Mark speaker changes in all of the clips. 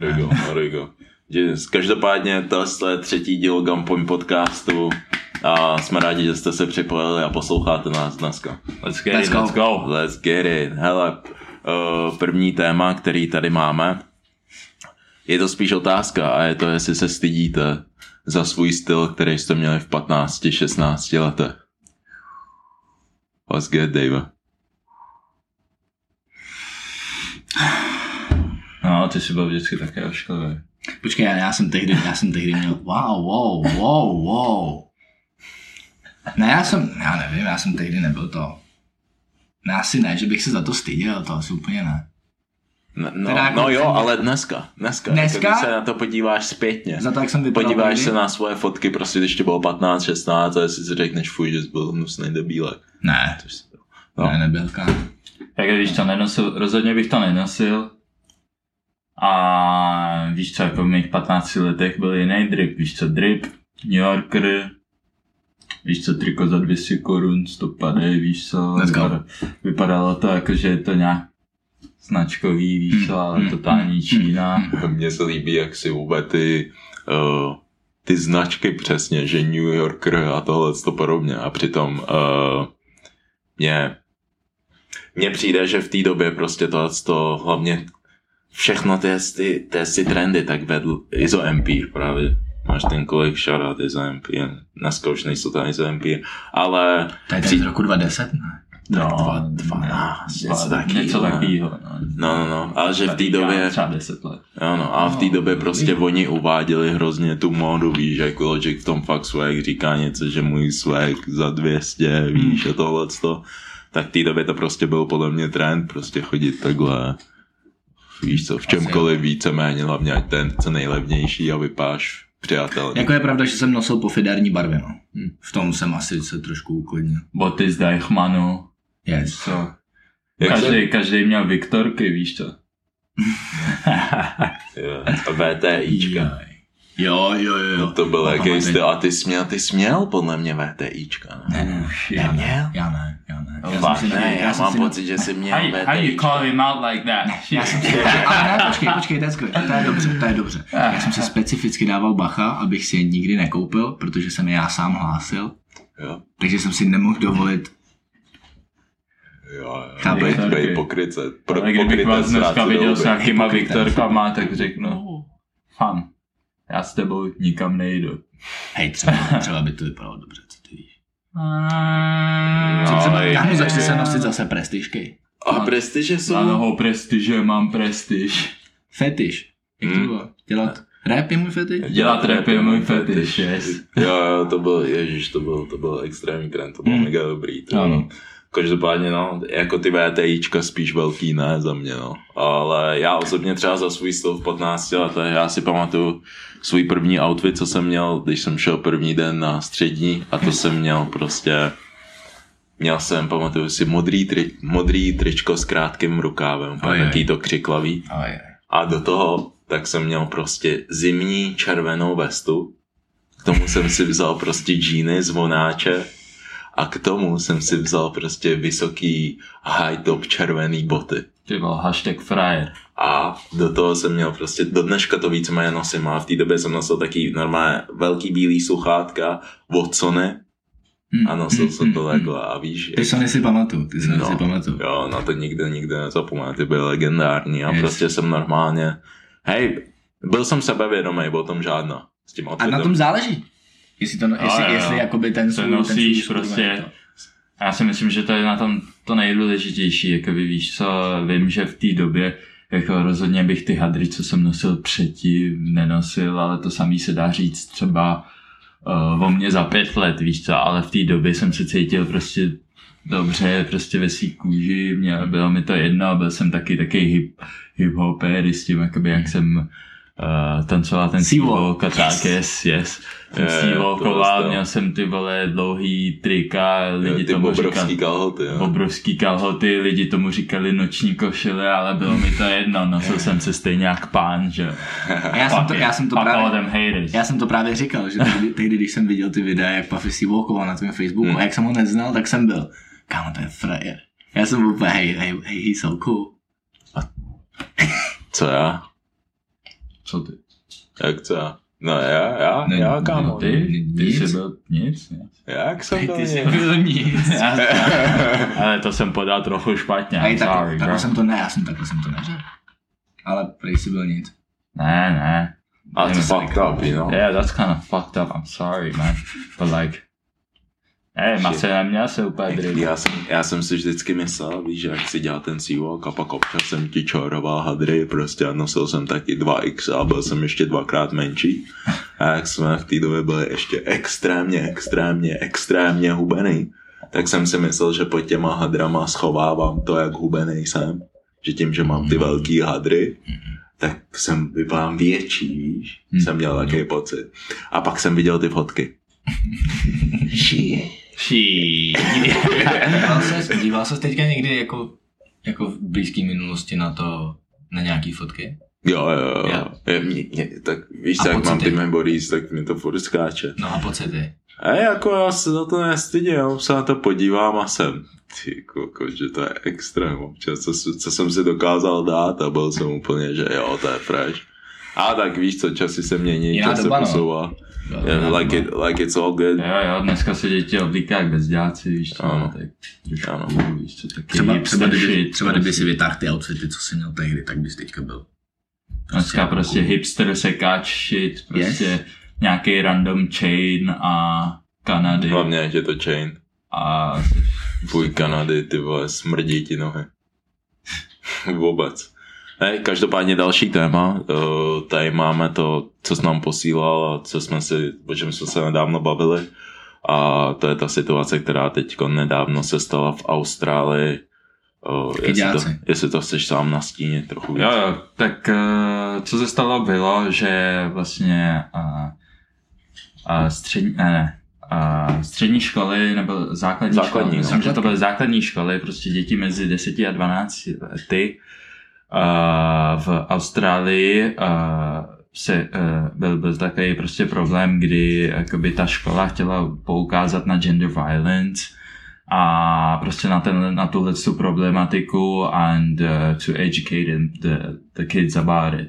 Speaker 1: There you go, there you go. Každopádně tohle je třetí díl Gumpoint podcastu a jsme rádi, že jste se připojili a posloucháte nás dneska.
Speaker 2: Let's get
Speaker 3: Let's
Speaker 2: it,
Speaker 3: go.
Speaker 2: let's go.
Speaker 1: Let's get it. Hele, uh, první téma, který tady máme, je to spíš otázka a je to, jestli se stydíte za svůj styl, který jste měli v 15-16 letech. Let's get, Dave.
Speaker 2: No, ty jsi byl vždycky také ošklivý.
Speaker 3: Počkej, já, já jsem tehdy, já jsem tehdy měl, wow, wow, wow, wow. Ne, já jsem, já nevím, já jsem tehdy nebyl to. Ne, asi ne, že bych se za to styděl, to asi úplně ne.
Speaker 1: No, no,
Speaker 3: Teda jako-
Speaker 1: no jo, ale dneska. Dneska.
Speaker 3: Dneska?
Speaker 1: Jako, když se na to podíváš zpětně.
Speaker 3: Za to, jak jsem vypadal
Speaker 1: Podíváš se na svoje fotky, prostě když ti bylo 15, 16 a jestli si řekneš, fuj, že jsi byl hnusný debílek.
Speaker 3: Ne,
Speaker 1: Což jsi byl.
Speaker 3: no. Ne, nebyl, kámo.
Speaker 2: Tak když to nenosil, rozhodně bych to nenosil. A víš co, jako v mých 15 letech byl jiný drip, víš co, drip, New Yorker, víš co, triko za 200 korun, stopadej, víš co, vypadalo, vypadalo to jako, že je to nějak značkový, víš co, ale
Speaker 3: mm,
Speaker 2: totální Čína.
Speaker 1: Mně se líbí, jak si vůbec ty, uh, ty značky přesně, že New Yorker a tohle to podobně. A přitom uh, mě, mně přijde, že v té době prostě tohle to hlavně všechno ty, ty, ty, trendy tak vedl Izo Empire právě. Máš ten kolik shoutout Izo Empire. Dneska už nejsou to Izo Empire, ale
Speaker 3: To je z roku 2010, ne?
Speaker 2: No,
Speaker 3: dvanáct,
Speaker 1: něco takovýho,
Speaker 2: Něco
Speaker 1: ne?
Speaker 2: takového. No.
Speaker 1: no, no, no, ale že v té době...
Speaker 2: Třeba 10 let.
Speaker 1: Jo, no, a v té
Speaker 3: No,
Speaker 1: době prostě oni uváděli hrozně tu módu, víš, jako Logic v tom fakt swag říká něco, že můj swag za 200, víš, a tohle tak v té době to prostě byl podle mě trend, prostě chodit takhle, víš co, v čemkoliv víceméně, hlavně ať ten co nejlevnější a vypáš přátelný.
Speaker 3: Jako je pravda, že jsem nosil pofidérní barvy, no. Hm. V tom jsem asi se trošku uklidnil.
Speaker 2: Boty z Deichmannu.
Speaker 3: Yes.
Speaker 2: Co?
Speaker 1: Jak se-
Speaker 2: Každý, každý měl Viktorky, víš co?
Speaker 1: VTIčka.
Speaker 3: Jo, jo, jo. jo.
Speaker 1: To byl
Speaker 3: No,
Speaker 1: jaký styl, a ty směl, ty směl podle mě VTIčka, ne?
Speaker 3: Ne, ne, já ne, já ne, já ne. Já
Speaker 2: Fakt
Speaker 3: jsem si
Speaker 1: Ne, já
Speaker 3: jsem
Speaker 1: mám
Speaker 3: si-
Speaker 1: pocit, že jsi měl
Speaker 2: How, you- how you
Speaker 1: VTIčka.
Speaker 2: call him out like that?
Speaker 3: Já jsem si, ne, počkej, počkej, to je, skvělé. to je dobře, to je dobře. Já jsem si specificky dával bacha, abych si je nikdy nekoupil, protože jsem je já sám hlásil,
Speaker 1: Jo,
Speaker 3: takže jsem si nemohl dovolit.
Speaker 1: jo, jo. Bej- pokryce. Pro,
Speaker 2: kdybych vás dneska viděl s nějakýma. Viktorkama, tak řeknu, fan, já s tebou nikam nejdu.
Speaker 3: Hej, třeba, třeba by to vypadalo dobře, co ty víš. Co
Speaker 1: No,
Speaker 3: třeba,
Speaker 1: hej.
Speaker 3: kámo, začne se nosit zase prestižky.
Speaker 1: A prestiže jsou...
Speaker 2: Na nohou prestiže mám prestiž.
Speaker 3: Fetiš. Jak to
Speaker 1: Hmm.
Speaker 3: bylo? Dělat rap je můj fetiš?
Speaker 2: Dělat rap je můj fetiš, yes.
Speaker 1: Jo, jo, to byl, ježiš, to byl, to byl extrémní trend, to bylo
Speaker 3: Hmm.
Speaker 1: mega dobrý. To,
Speaker 3: Ano.
Speaker 1: Každopádně, no, jako ty VTIčka spíš velký ne za mě, no. Ale já osobně třeba za svůj styl v 15 letech, já si pamatuju svůj první outfit, co jsem měl, když jsem šel první den na střední a to jsem měl prostě Měl jsem, pamatuju si, modrý, tri, modrý tričko s krátkým rukávem,
Speaker 3: Ojej.
Speaker 1: taký to křiklavý.
Speaker 3: Oj, oj.
Speaker 1: A do toho tak jsem měl prostě zimní červenou vestu. K tomu jsem si vzal prostě džíny z vonáče. A k tomu jsem si vzal prostě vysoký high top červený boty.
Speaker 2: Ty byl hashtag frajer.
Speaker 1: A do toho jsem měl prostě, do dneška to víceméně nosím, a v té době jsem nosil taky normálně velký bílý sluchátka, Watsony
Speaker 3: Hm,
Speaker 1: a nosil
Speaker 3: hm,
Speaker 1: jsem to
Speaker 3: hm.
Speaker 1: takhle a víš,
Speaker 3: Ty Sony si pamatuju, ty Sony
Speaker 1: No.
Speaker 3: si pamatuju.
Speaker 1: Jo, na to nikdy, nikdy nezapomenu, ty byly legendární a
Speaker 3: Yes.
Speaker 1: prostě jsem normálně, hej, byl jsem sebevědomý, o tom žádná. S tím
Speaker 3: A na tom záleží. Jestli, to, jestli,
Speaker 2: jo, jo.
Speaker 3: jestli jakoby ten svůj, ten
Speaker 2: nosíš
Speaker 3: svůj
Speaker 2: prostě. Já si myslím, že to je na tom to nejdůležitější, jako víš co, vím, že v té době jako rozhodně bych ty hadry, co jsem nosil předtím, nenosil, ale to samý se dá říct třeba uh, o mě za pět let, víš co, ale v té době jsem se cítil prostě dobře, prostě ve svý kůži, mě, bylo mi to jedno, byl jsem taky taky hip, hip hoper s tím, jakoby, jak jsem uh, tancoval ten
Speaker 3: Seawalk.
Speaker 2: Tak, yes, yes. Seawalkoval,
Speaker 1: tohle
Speaker 2: měl jsem ty vole dlouhý trika, lidi
Speaker 1: ty
Speaker 2: tomu
Speaker 1: obrovský
Speaker 2: říkali,
Speaker 1: kalhoty, jo.
Speaker 2: obrovský kalhoty, lidi tomu říkali noční košile, ale bylo mi to jedno, nosil jsem se stejně jak pán, že
Speaker 3: A já jsem to, já jsem to právě, já jsem to právě říkal, že tehdy, tehdy když jsem viděl ty videa, jak Puffy si walkoval na tvém Facebooku
Speaker 1: Hmm.
Speaker 3: a jak jsem ho neznal, tak jsem byl, kámo, to je frajer. Já jsem úplně, hej, hej, hej, he's so cool.
Speaker 1: Co já?
Speaker 2: Co ty?
Speaker 1: Jak co? No já, já,
Speaker 3: Ne,
Speaker 1: já, kámo.
Speaker 2: Ty? Ty
Speaker 3: Nic.
Speaker 2: jsi byl nic?
Speaker 1: Jak jsem to
Speaker 3: Ty jsi byl nic.
Speaker 2: Ale to jsem podal trochu špatně,
Speaker 3: A tak,
Speaker 2: sorry,
Speaker 3: takhle jsem to ne, já jsem takhle jsem to neřekl. Ale prej si byl nic.
Speaker 2: Ne, ne.
Speaker 1: A to
Speaker 2: Nevím,
Speaker 1: fucked up, you know?
Speaker 2: Yeah, that's kind of fucked up, I'm sorry, man. But like, Hej, Mase neměl se úplně drip.
Speaker 1: Já jsem, já jsem si vždycky myslel, víš, že jak si dělal ten Seawalk a pak občas jsem ti čoroval hadry, prostě a nosil jsem taky 2x a byl jsem ještě dvakrát menší. A jak jsme v té době byli ještě extrémně, extrémně, extrémně hubený, tak jsem si myslel, že pod těma hadrama schovávám to, jak hubený jsem. Že tím, že mám ty velký hadry, tak jsem vypadám větší, víš. Jsem měl takový pocit. A pak jsem viděl ty fotky.
Speaker 2: Ší.
Speaker 3: díval ses, díval ses teďka někdy jako, jako v blízké minulosti na to, na nějaký fotky?
Speaker 1: Jo, jo, jo.
Speaker 3: Jo.
Speaker 1: Je, mě, mě, tak víš,
Speaker 3: A
Speaker 1: jak mám ty
Speaker 3: pocity?
Speaker 1: memories, tak mi to furt skáče.
Speaker 3: No a pocity.
Speaker 1: A jako já se za to nestydím, já se na to podívám a jsem, ty koko, že to je extrém občas, co, co jsem si dokázal dát a byl jsem úplně, že jo, to je fresh. A tak víš co, časy se mění,
Speaker 3: Jiná
Speaker 1: čas se
Speaker 3: doba, no.
Speaker 1: posouvá.
Speaker 3: Jo,
Speaker 1: Yeah, like, it, like it's all good.
Speaker 2: Jo, jo, dneska se děti oblíkají jak bezděláci, víš co,
Speaker 1: Ano.
Speaker 2: tak trošku
Speaker 1: Ano.
Speaker 2: víš co, taky
Speaker 3: Třeba, třeba, kdyby, třeba kdyby
Speaker 2: prostě.
Speaker 3: si vytáhl ty outfity, co jsi měl tehdy, tak bys teďka byl.
Speaker 2: Dneska prostě hipster sekáč shit, prostě
Speaker 3: Yes.
Speaker 2: nějaký random chain a Kanady
Speaker 1: Hlavně, je to chain.
Speaker 2: a
Speaker 1: Tvůj Kanady, ty vole, smrdí ti nohy. Vůbec. Ne, každopádně další téma. Uh, tady máme to, co jsi nám posílal a co jsme si, o čem jsme se nedávno bavili. A to je ta situace, která teď nedávno se stala v Austrálii. Uh, jestli, to, jestli to chceš sám nastínit trochu víc.
Speaker 2: Jo, jo, tak eh, co se stalo bylo, že vlastně uh, uh, střední, ne, ne, uh, střední školy nebo základní,
Speaker 1: Základní,
Speaker 2: školy,
Speaker 1: no.
Speaker 2: myslím, že to byly základní školy, prostě děti mezi 10 a 12 lety v Austrálii se, uh, byl, byl takový prostě problém, kdy jakoby ta škola chtěla poukázat na gender violence a prostě na, ten, na tuhle tu problematiku and uh, to educate the, the kids about it.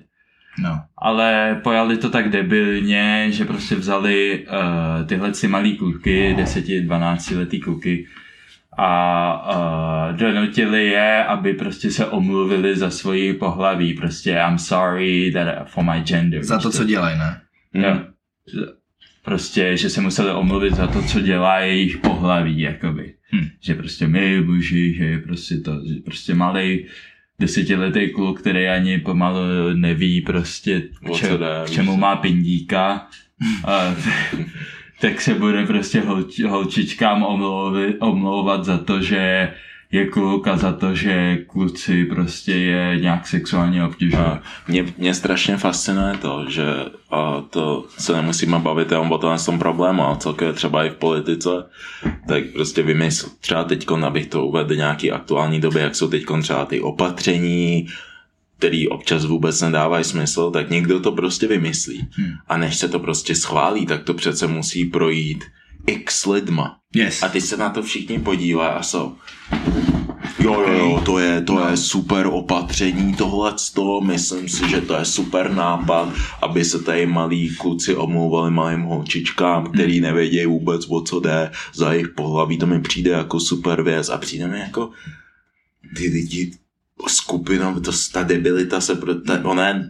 Speaker 3: No.
Speaker 2: Ale pojali to tak debilně, že prostě vzali uh, tyhle si malý kluky, 10-12 letý kluky a uh, donutili je, aby prostě se omluvili za svoji pohlaví. Prostě I'm sorry that for my gender.
Speaker 3: Za to,
Speaker 2: Víš
Speaker 3: co dělají, ne?
Speaker 1: Mm.
Speaker 2: Jo. Prostě, že se museli omluvit za to, co dělá jejich pohlaví, jakoby.
Speaker 3: Hm.
Speaker 2: Že prostě my muži, že je prostě to, že prostě malý desetiletý kluk, který ani pomalu neví prostě, k, če- k čemu má pindíka, a, tak se bude prostě holč, holčičkám omlouvit, omlouvat za to, že je kluk a za to, že kluci prostě je nějak sexuálně obtěžují.
Speaker 1: Mě, mě strašně fascinuje to, že a to se nemusíme bavit jenom o tom, tom problému, ale celkově třeba i v politice, tak prostě vymysl, třeba teď, abych to uvedl nějaký aktuální doby, jak jsou teď třeba ty opatření, který občas vůbec nedávají smysl, tak někdo to prostě vymyslí.
Speaker 3: Hmm.
Speaker 1: A než se to prostě schválí, tak to přece musí projít x lidma.
Speaker 3: Yes.
Speaker 1: A teď se na to všichni podívají a jsou. Jo, jo, jo, to je, to je super opatření, tohle to, myslím si, že to je super nápad, aby se tady malí kluci omlouvali malým holčičkám, který nevědějí vůbec, o co jde, za jejich pohlaví, to mi přijde jako super věc a přijde mi jako ty lidi, skupina, to, ta debilita se, pro, ta, ona je,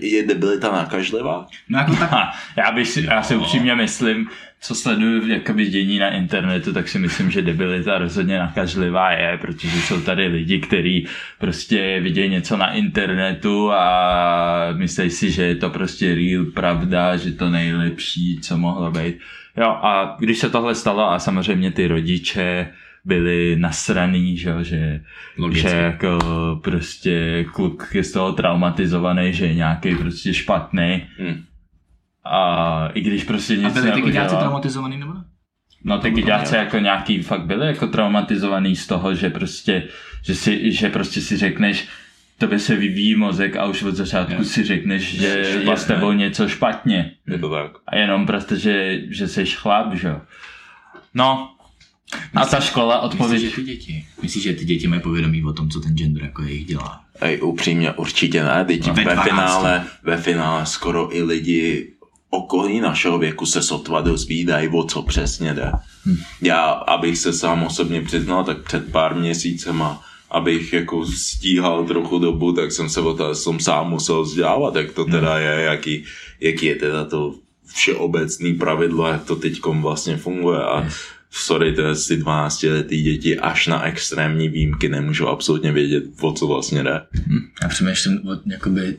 Speaker 1: je debilita nakažlivá?
Speaker 3: No jako tak,
Speaker 2: Ha, já, bych si, já si upřímně myslím, co sleduju jakoby dění na internetu, tak si myslím, že debilita rozhodně nakažlivá je, protože jsou tady lidi, kteří prostě vidějí něco na internetu a myslí si, že je to prostě real pravda, že to nejlepší, co mohlo být. Jo, a když se tohle stalo a samozřejmě ty rodiče byli nasraný, že, že
Speaker 3: Logicky.
Speaker 2: že jako prostě kluk je z toho traumatizovaný, že je nějaký prostě špatný.
Speaker 1: Hm.
Speaker 2: A i když prostě nic
Speaker 3: a byli ty
Speaker 2: neudělal.
Speaker 3: traumatizovaný nebo ne?
Speaker 2: No ty kyďáci jako nějaký fakt byli jako traumatizovaný z toho, že prostě, že, si, že prostě si řekneš, tobě se vyvíjí mozek a už od začátku
Speaker 3: Yes.
Speaker 2: si řekneš, že je s tebou něco špatně.
Speaker 1: Je to tak.
Speaker 2: A jenom prostě, že, že jsi chlap, že jo. No, A ta škola
Speaker 3: Myslíš, že
Speaker 2: odpověď.
Speaker 3: ty děti? Myslíš, že ty děti mají povědomí o tom, co ten gender jako jejich dělá?
Speaker 1: Ej, upřímně, určitě ne. Teď
Speaker 3: No, ve
Speaker 1: ve,
Speaker 3: 12.
Speaker 1: finále, ve finále skoro i lidi okolí našeho věku se sotva dozvídají, o co přesně jde.
Speaker 3: Hm.
Speaker 1: Já, abych se sám osobně přiznal, tak před pár měsícema, abych jako stíhal trochu dobu, tak jsem se o to jsem sám musel vzdělávat, jak to teda je, jaký, jaký je teda to všeobecný pravidlo, jak to teďkom vlastně funguje a sorry, to ty 12 letý děti až na extrémní výjimky nemůžou absolutně vědět, o co vlastně jde.
Speaker 3: Já přemýšlím, o, jakoby,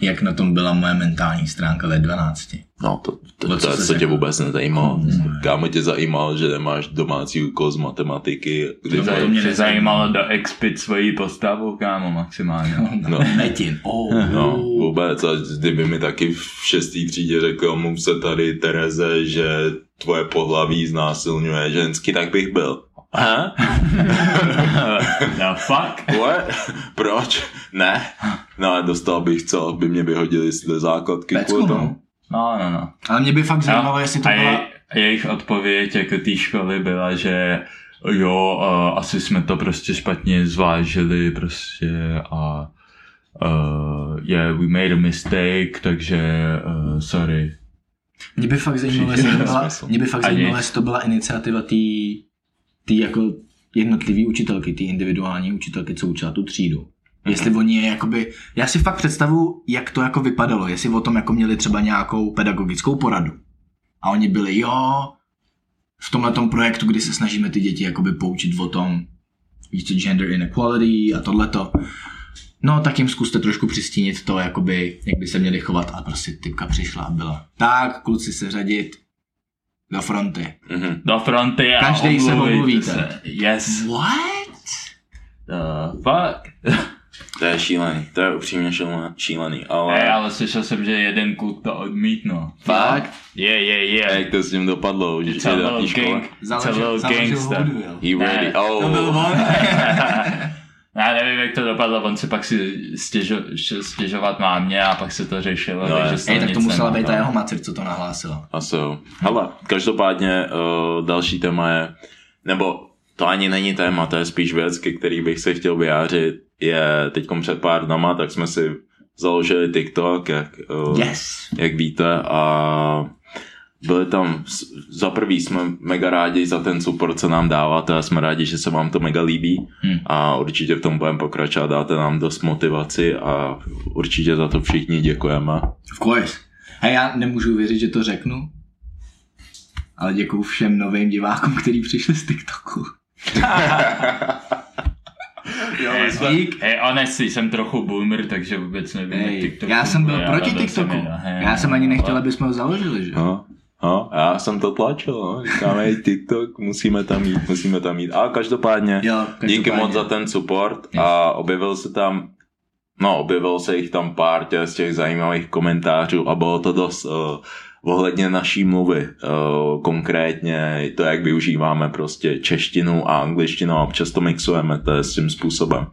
Speaker 3: jak na tom byla moje mentální stránka ve 12.
Speaker 1: No, to, to,
Speaker 3: No,
Speaker 1: to, to,
Speaker 3: se
Speaker 1: tě vůbec nezajímalo.
Speaker 3: Hmm.
Speaker 1: Kámo tě zajímalo, že nemáš domácí úkol z matematiky. Kdy
Speaker 3: No,
Speaker 1: to
Speaker 3: to mě nezajímalo.
Speaker 2: zajímalo do expit svoji postavu, kámo, maximálně.
Speaker 1: No.
Speaker 3: Metin. Oh,
Speaker 1: No, vůbec. A kdyby mi taky v šestý třídě řekl, mu se tady Tereze, že tvoje pohlaví znásilňuje žensky, tak bych byl. Aha?
Speaker 2: no fuck.
Speaker 1: What? Proč? Ne. No a dostal bych co, by mě vyhodili z základky
Speaker 3: Pecku,
Speaker 1: kvůli
Speaker 3: no.
Speaker 1: tomu.
Speaker 2: No, no, no.
Speaker 3: Ale mě by fakt zajímalo, jestli to
Speaker 2: a
Speaker 3: byla...
Speaker 2: jejich odpověď jako té školy byla, že jo, uh, asi jsme to prostě špatně zvážili prostě a uh, yeah, we made a mistake, takže uh, sorry.
Speaker 3: Mě by fakt zajímalo, jestli to byla, mě by fakt zajímalo, jestli to byla iniciativa té tý jako jednotlivý učitelky, ty individuální učitelky, co učila tu třídu. Jestli oni je jakoby, já si fakt představu, jak to jako vypadalo, jestli o tom jako měli třeba nějakou pedagogickou poradu. A oni byli, jo, v tomhle projektu, kdy se snažíme ty děti jakoby poučit o tom, co, gender inequality a tohleto. No, tak jim zkuste trošku přistínit to, jakoby, jak by se měli chovat. A prostě typka přišla a byla. Tak, kluci se řadit do fronty.
Speaker 1: Mhm.
Speaker 2: Do fronty a
Speaker 3: Každej se omluvíte.
Speaker 2: se. Yes.
Speaker 3: What?
Speaker 2: The fuck.
Speaker 1: To je šílený, to je upřímně šílený, ale...
Speaker 2: Hey, ale slyšel jsem, že jeden kluk to odmítnul.
Speaker 3: Fakt?
Speaker 2: Yeah, yeah, yeah.
Speaker 1: Jak to s ním dopadlo, že škole?
Speaker 2: gang. It's a
Speaker 3: Založil,
Speaker 2: little
Speaker 3: založil
Speaker 2: gangster.
Speaker 1: He ready,
Speaker 2: Ne,
Speaker 3: To byl
Speaker 1: oh.
Speaker 3: on?
Speaker 2: Já nevím, jak to dopadlo, on se pak si stěžo, šel stěžovat mámě a pak se to řešilo,
Speaker 1: No,
Speaker 2: takže se
Speaker 3: Ej, tak to musela být ta
Speaker 2: nemohlo.
Speaker 3: jeho macer, co to nahlásila.
Speaker 1: Asi jo. Hele, každopádně uh, další téma je, nebo to ani není téma, to je spíš věc, ke který bych se chtěl vyjádřit, je teď před pár dnama, tak jsme si založili TikTok, jak, uh,
Speaker 3: Yes.
Speaker 1: jak víte, a byli tam, za prvý jsme mega rádi za ten support, co nám dáváte a jsme rádi, že se vám to mega líbí
Speaker 3: Hmm.
Speaker 1: a určitě v tom budeme pokračovat, dáte nám dost motivaci a určitě za to všichni děkujeme.
Speaker 3: Of course. A já nemůžu věřit, že to řeknu, ale děkuju všem novým divákům, kteří přišli z TikToku.
Speaker 2: Hej,
Speaker 3: Dík.
Speaker 2: hej, honestly, jsem trochu boomer, takže vůbec nevím, TikTok
Speaker 3: já jsem byl proti
Speaker 2: jsem
Speaker 3: TikToku. Já jsem ani nechtěl,
Speaker 2: ale-
Speaker 3: aby jsme ho založili, že?
Speaker 1: No, no, já jsem to tlačil, no. říkáme i TikTok, musíme tam jít, musíme tam jít. A každopádně,
Speaker 3: Jo,
Speaker 1: díky
Speaker 3: každopádně.
Speaker 1: moc za ten support a objevil se tam, no objevil se jich tam pár těch, z těch zajímavých komentářů a bylo to dost uh, ohledně naší mluvy, uh, konkrétně to, jak využíváme prostě češtinu a angličtinu a občas to mixujeme, to je s tím způsobem.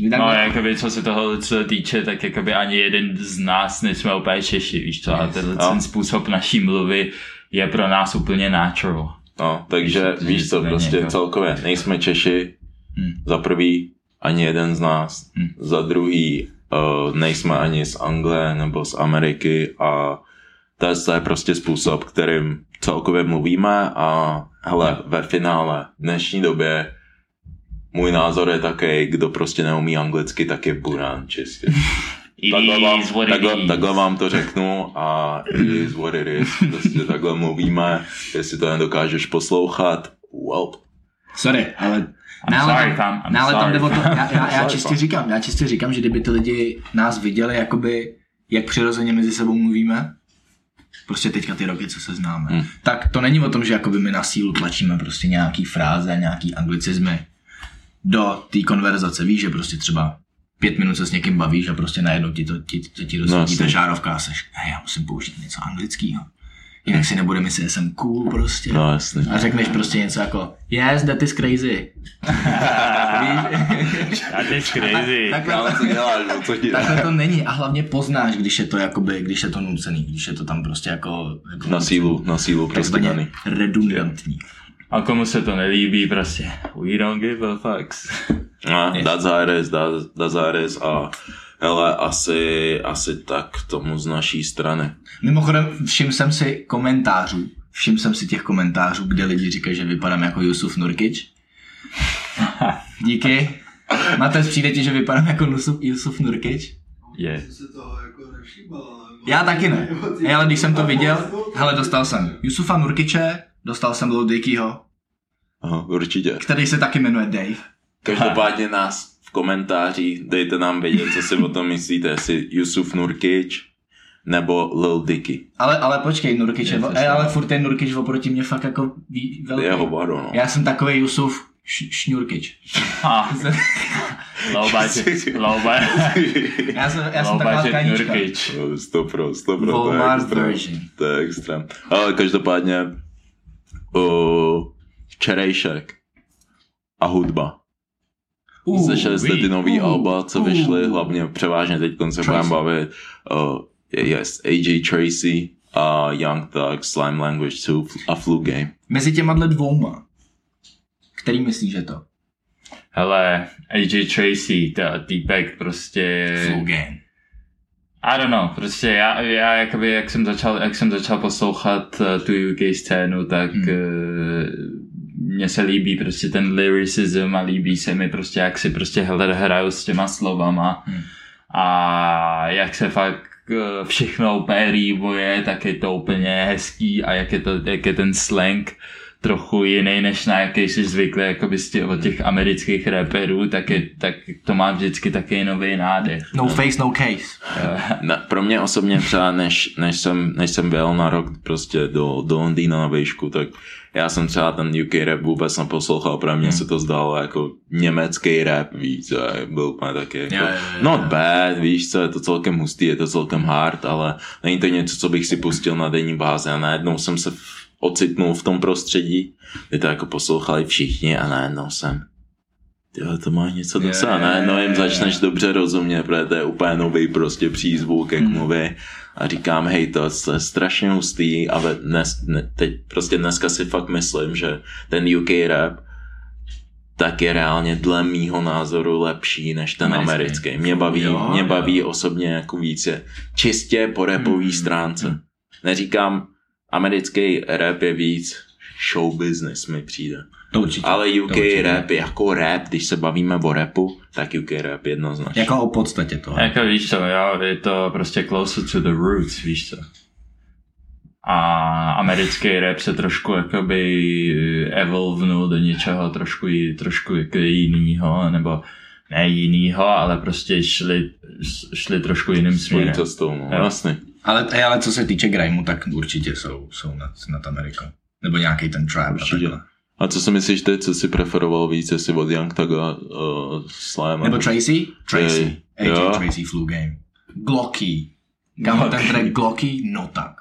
Speaker 2: No, jakoby, co se toho co týče, tak jakoby ani jeden z nás nejsme úplně Češi, víš co, a tenhle
Speaker 1: No.
Speaker 2: ten způsob naší mluvy je pro nás úplně natural.
Speaker 1: No, takže
Speaker 2: Víš,
Speaker 1: víš co, prostě
Speaker 2: jako-
Speaker 1: celkově nejsme Češi,
Speaker 3: Hmm.
Speaker 1: za prvý ani jeden z nás,
Speaker 2: Hmm.
Speaker 1: za druhý uh, nejsme ani z Anglie nebo z Ameriky a to je, to je prostě způsob, kterým celkově mluvíme a hele, ve finále v dnešní době můj názor je také, kdo prostě neumí anglicky, tak je burán čistě. Takhle vám, takhle, takhle vám to řeknu a it is what it is. Prostě takhle mluvíme, jestli to nedokážeš poslouchat, well,
Speaker 3: Sorry, ale...
Speaker 2: I'm
Speaker 3: ne, ale
Speaker 2: sorry,
Speaker 3: tam, tam jde o to, já, já, já čistě říkám, já čistě říkám, že kdyby ty lidi nás viděli, jakoby, jak přirozeně mezi sebou mluvíme, prostě teďka ty roky, co se známe,
Speaker 1: Hmm.
Speaker 3: tak to není o tom, že jakoby my na sílu tlačíme prostě nějaký fráze, nějaký anglicizmy do té konverzace. Víš, že prostě třeba pět minut se s někým bavíš a prostě najednou ti to ti, ti, ti rozsvítí
Speaker 1: jasně.
Speaker 3: ta žárovka a seš, hej, já musím použít něco anglického. jinak si nebude myslet, že jsem cool prostě.
Speaker 1: No jasný.
Speaker 3: A řekneš prostě něco jako, yes, that is crazy.
Speaker 2: That is crazy.
Speaker 3: Takhle,
Speaker 1: Ale co děláš, no, co děláš?
Speaker 3: takhle to není a hlavně poznáš, když je to jakoby, když je to nucený, když je to tam prostě jako, jako
Speaker 1: Na sílu, na sílu prostě daný.
Speaker 3: redundantní.
Speaker 2: A komu se to nelíbí, prostě we don't give a fucks.
Speaker 1: No, that's how it is, that's, that's how it is a hele, asi, asi tak tomu z naší strany.
Speaker 3: Mimochodem, všiml jsem si komentářů, všiml jsem si těch komentářů, kde lidi říkají, že vypadám jako Jusuf Nurkic. Díky. Matez, přijde ti, že vypadám jako Jusuf, Jusuf Nurkic?
Speaker 2: Je.
Speaker 4: jako.
Speaker 3: Já taky ne. Ale když jsem to viděl, hele, dostal jsem Jusufa Nurkiče, dostal jsem Lil Dickyho,
Speaker 1: Aha, určitě.
Speaker 3: který se taky jmenuje Dave.
Speaker 1: Každopádně nás v komentářích dejte nám vědět, co si o tom myslíte, jestli Yusuf Nurkic nebo Lil Dicky.
Speaker 3: Ale, ale počkej, Nurkič je, ale
Speaker 2: snad.
Speaker 3: furt ten Nurkič oproti mě fakt jako ví, velký.
Speaker 1: Jeho baro, no.
Speaker 3: Já jsem takový Jusuf š- Šňurkič.
Speaker 2: Ha, low budget, low budget,
Speaker 3: Já jsem, já jsem taková tkanička.
Speaker 2: Nurkic.
Speaker 1: No, Sto pro, sto pro, to je extrém.
Speaker 3: version.
Speaker 1: To je extrém. Ale každopádně uh, včerejšek a hudba.
Speaker 3: Uh,
Speaker 1: Slyšeli jste ty nový
Speaker 3: uh,
Speaker 1: alba, co
Speaker 3: uh.
Speaker 1: vyšly, hlavně převážně teď se budeme bavit. Uh, yes, AJ Tracy a Young Thug, Slime Language 2 a Flu Game.
Speaker 3: Mezi těma dvouma, který myslíš, že to?
Speaker 2: Hele, AJ Tracy, ta týpek prostě...
Speaker 3: Flu Game.
Speaker 2: I don't know, prostě já, já jakoby, jak jsem začal, jak jsem začal poslouchat uh, tu UK scénu, tak
Speaker 3: Hmm.
Speaker 2: uh, mně se líbí prostě ten lyricism a líbí se mi prostě, jak si prostě hrajou s těma slovama
Speaker 3: Hmm.
Speaker 2: a jak se fakt uh, všechno úplně rýboje, tak je to úplně hezký a jak je, to, jak je ten slang trochu jiný, než na jaký jsi zvyklý jakoby z těch, od těch amerických rapperů, tak, je, tak to má vždycky taky nový nádech.
Speaker 3: No face, no case.
Speaker 1: Na, pro mě osobně třeba, než, než, jsem, než jsem byl na rok prostě do, do Londýna na výšku, tak já jsem třeba ten UK rap vůbec neposlouchal, pro mě
Speaker 3: Hmm.
Speaker 1: se to zdálo jako německý rap víc, a byl úplně taky jako,
Speaker 3: Jo, jo, jo,
Speaker 1: not bad, víš co, je to celkem hustý, je to celkem hard, ale není to něco, co bych si pustil na denní bázi a najednou jsem se v, ocitnul v tom prostředí, kdy to jako poslouchali všichni a najednou jsem Tyhle, to má něco do sebe, najednou jim
Speaker 3: je,
Speaker 1: začneš dobře rozumět, protože to je úplně nový prostě přízvuk, jak
Speaker 3: Hmm.
Speaker 1: mluví a říkám, hej, to, je strašně hustý, ale dnes, ne, teď prostě dneska si fakt myslím, že ten UK rap tak je reálně dle mýho názoru lepší než ten
Speaker 3: Americký.
Speaker 1: americký. Mě baví,
Speaker 3: Jo,
Speaker 1: mě
Speaker 3: jo.
Speaker 1: baví osobně jako více čistě po rapové
Speaker 3: Hmm.
Speaker 1: stránce. Neříkám, americký rap je víc show business mi přijde.
Speaker 3: To určitě.
Speaker 1: Ale UK
Speaker 3: To určitě.
Speaker 1: rap jako rap, když se bavíme o rapu, tak UK rap jednoznačně.
Speaker 3: Jako o podstatě toho.
Speaker 2: Jako víš co, jo, je to prostě closer to the roots, víš co. A americký rap se trošku jakoby evolvenul do něčeho trošku, trošku jako jinýho, nebo ne jinýho, ale prostě šli, šli trošku jiným
Speaker 1: Svojí
Speaker 2: směrem.
Speaker 1: cestou, no,
Speaker 2: Jo.
Speaker 1: jasně.
Speaker 3: Ale, ale co se týče grimeu, tak určitě jsou, jsou nad, nad Amerikou. Nebo nějaký ten trap
Speaker 1: Určitě.
Speaker 3: a.
Speaker 1: A co si myslíš ty, co si preferoval víc, jestli od Young Taga uh, Slime?
Speaker 3: Nebo Tracy? Tracy.
Speaker 1: Ej,
Speaker 3: AJ
Speaker 1: jo.
Speaker 3: Tracy Flu Game. Glocky. Kámo, ten track Glocky, no tak.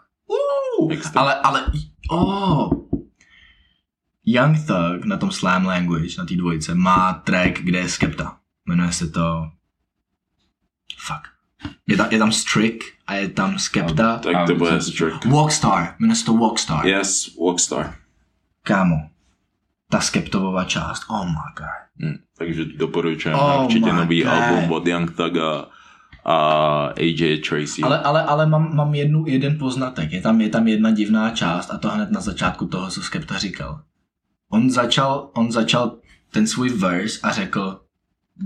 Speaker 3: Uh, ale, ale, oh. Young Thug na tom Slam Language, na té dvojce, má track, kde je Skepta. Jmenuje se to... Fuck. Je tam, je tam Strick a je tam Skepta.
Speaker 1: Tak to
Speaker 2: A-
Speaker 1: bude
Speaker 2: co-
Speaker 1: strict.
Speaker 3: Walkstar, jmenuje se to Walkstar.
Speaker 1: Yes, Walkstar.
Speaker 3: Kámo, ta Skeptovova část, oh my god.
Speaker 1: Hm, takže doporučujeme
Speaker 3: Oh
Speaker 1: určitě nový
Speaker 3: God.
Speaker 1: album od Young Taga a AJ Tracy.
Speaker 3: Ale, ale, ale mám, mám jednu, jeden poznatek. Je tam, je tam jedna divná část a to hned na začátku toho, co Skepta říkal. On začal, on začal ten svůj verse a řekl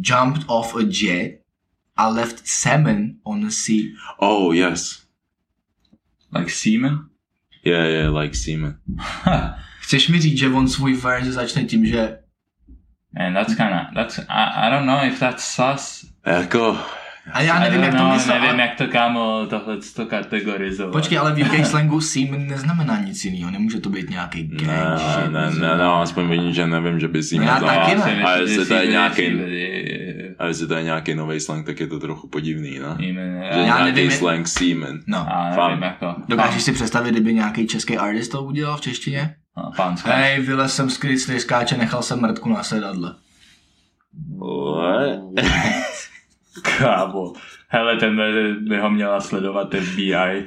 Speaker 3: jumped off a jet a left salmon on the sea.
Speaker 1: Oh, yes.
Speaker 2: Like semen?
Speaker 1: Yeah, yeah, like Seaman.
Speaker 3: Chceš mi říct, že on svůj verse začne tím, že
Speaker 2: Man, that's kinda, that's, I, I don't know if that's sus.
Speaker 1: Jako,
Speaker 3: A já nevím, jak to
Speaker 2: no,
Speaker 3: myslel.
Speaker 2: nevím,
Speaker 3: ale-
Speaker 2: jak to kámo tohle to kategorizovat.
Speaker 3: Počkej, ale v UK slangu semen neznamená nic jiného. Nemůže to být nějaký gang
Speaker 1: Ne, ne, ne, no, aspoň vidím, že nevím, že by si
Speaker 3: No já
Speaker 1: měl
Speaker 3: taky
Speaker 1: to-
Speaker 3: ne.
Speaker 1: A jestli to je nějaký, a jestli to je nějaký nový slang, tak je to trochu podivný, ne? Že
Speaker 3: Já
Speaker 1: nějaký
Speaker 3: nevím, je-
Speaker 1: slang semen.
Speaker 3: No.
Speaker 2: A nevím, jako...
Speaker 3: Dokážeš si představit, kdyby nějaký český artist to udělal v češtině?
Speaker 2: No.
Speaker 3: Hej, vylez jsem z skáče, nechal jsem mrtku na sedadle.
Speaker 1: What?
Speaker 2: Kámo. Hele, ten by, ho měla sledovat FBI.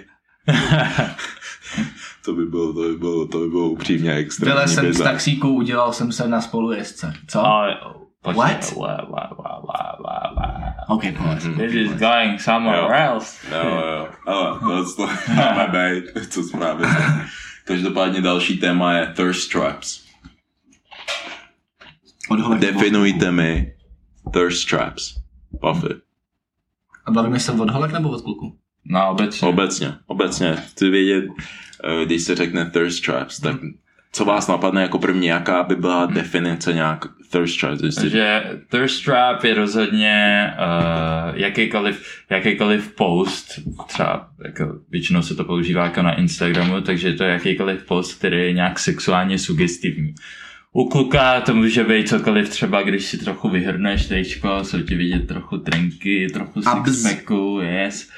Speaker 1: To by bylo, to by bylo, to by bylo upřímně extrémní
Speaker 3: Vylez jsem z taxíku, udělal jsem se na spolujezdce. Co?
Speaker 2: Ale, počkej,
Speaker 3: What?
Speaker 2: Wa, wa, wa, wa, wa, wa.
Speaker 3: OK, pojď.
Speaker 2: This is going somewhere
Speaker 1: Jo.
Speaker 2: else.
Speaker 1: Jo, jo, ale tohle to máme být, co jsme právě řekli. Každopádně další téma je thirst traps. Definujte mi thirst traps. Puffy.
Speaker 3: A bavíme se od holek nebo od kluku?
Speaker 2: No, obecně.
Speaker 1: Obecně, obecně. Chci vědět, eh, když se řekne thirst traps, tak co vás napadne jako první, jaká by byla definice nějak thirst traps? Jestli-
Speaker 2: Takže thirst trap je rozhodně uh, jakýkoliv, jakýkoliv post, třeba jako většinou se to používá jako na Instagramu, takže to je jakýkoliv post, který je nějak sexuálně sugestivní. U kluka to může být cokoliv, třeba když si trochu vyhrneš tejčko, jsou ti vidět trochu trenky, trochu sixpacku, yes.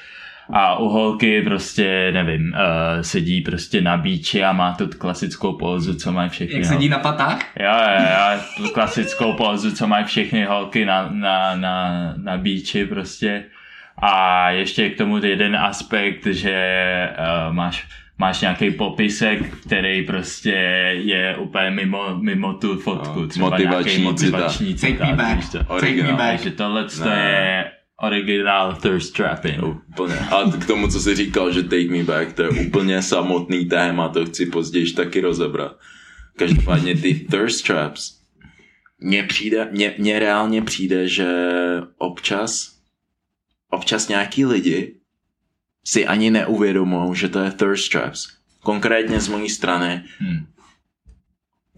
Speaker 2: A u holky prostě, nevím, uh, sedí prostě na bíči a má tu klasickou pózu, co mají všechny
Speaker 3: Jak sedí na patách?
Speaker 2: Jo, jo, jo, tu klasickou pózu, co mají všechny holky na, na, na, na beachi prostě. A ještě k tomu jeden aspekt, že uh, máš, máš nějaký popisek, který prostě je úplně mimo, mimo tu fotku.
Speaker 1: No,
Speaker 2: Třeba
Speaker 1: motivační
Speaker 2: motivační
Speaker 3: Take me
Speaker 2: citát,
Speaker 3: back.
Speaker 2: víš to.
Speaker 3: Take me back.
Speaker 2: Takže tohle to je originál thirst trapping.
Speaker 1: Úplně. A k tomu, co jsi říkal, že Take Me Back, to je úplně samotný téma, to chci později taky rozebrat. Každopádně ty thirst traps, mně přijde, mně, mně reálně přijde, že občas, občas nějaký lidi si ani neuvědomují, že to je thirst traps. Konkrétně z mojí strany
Speaker 3: Hmm.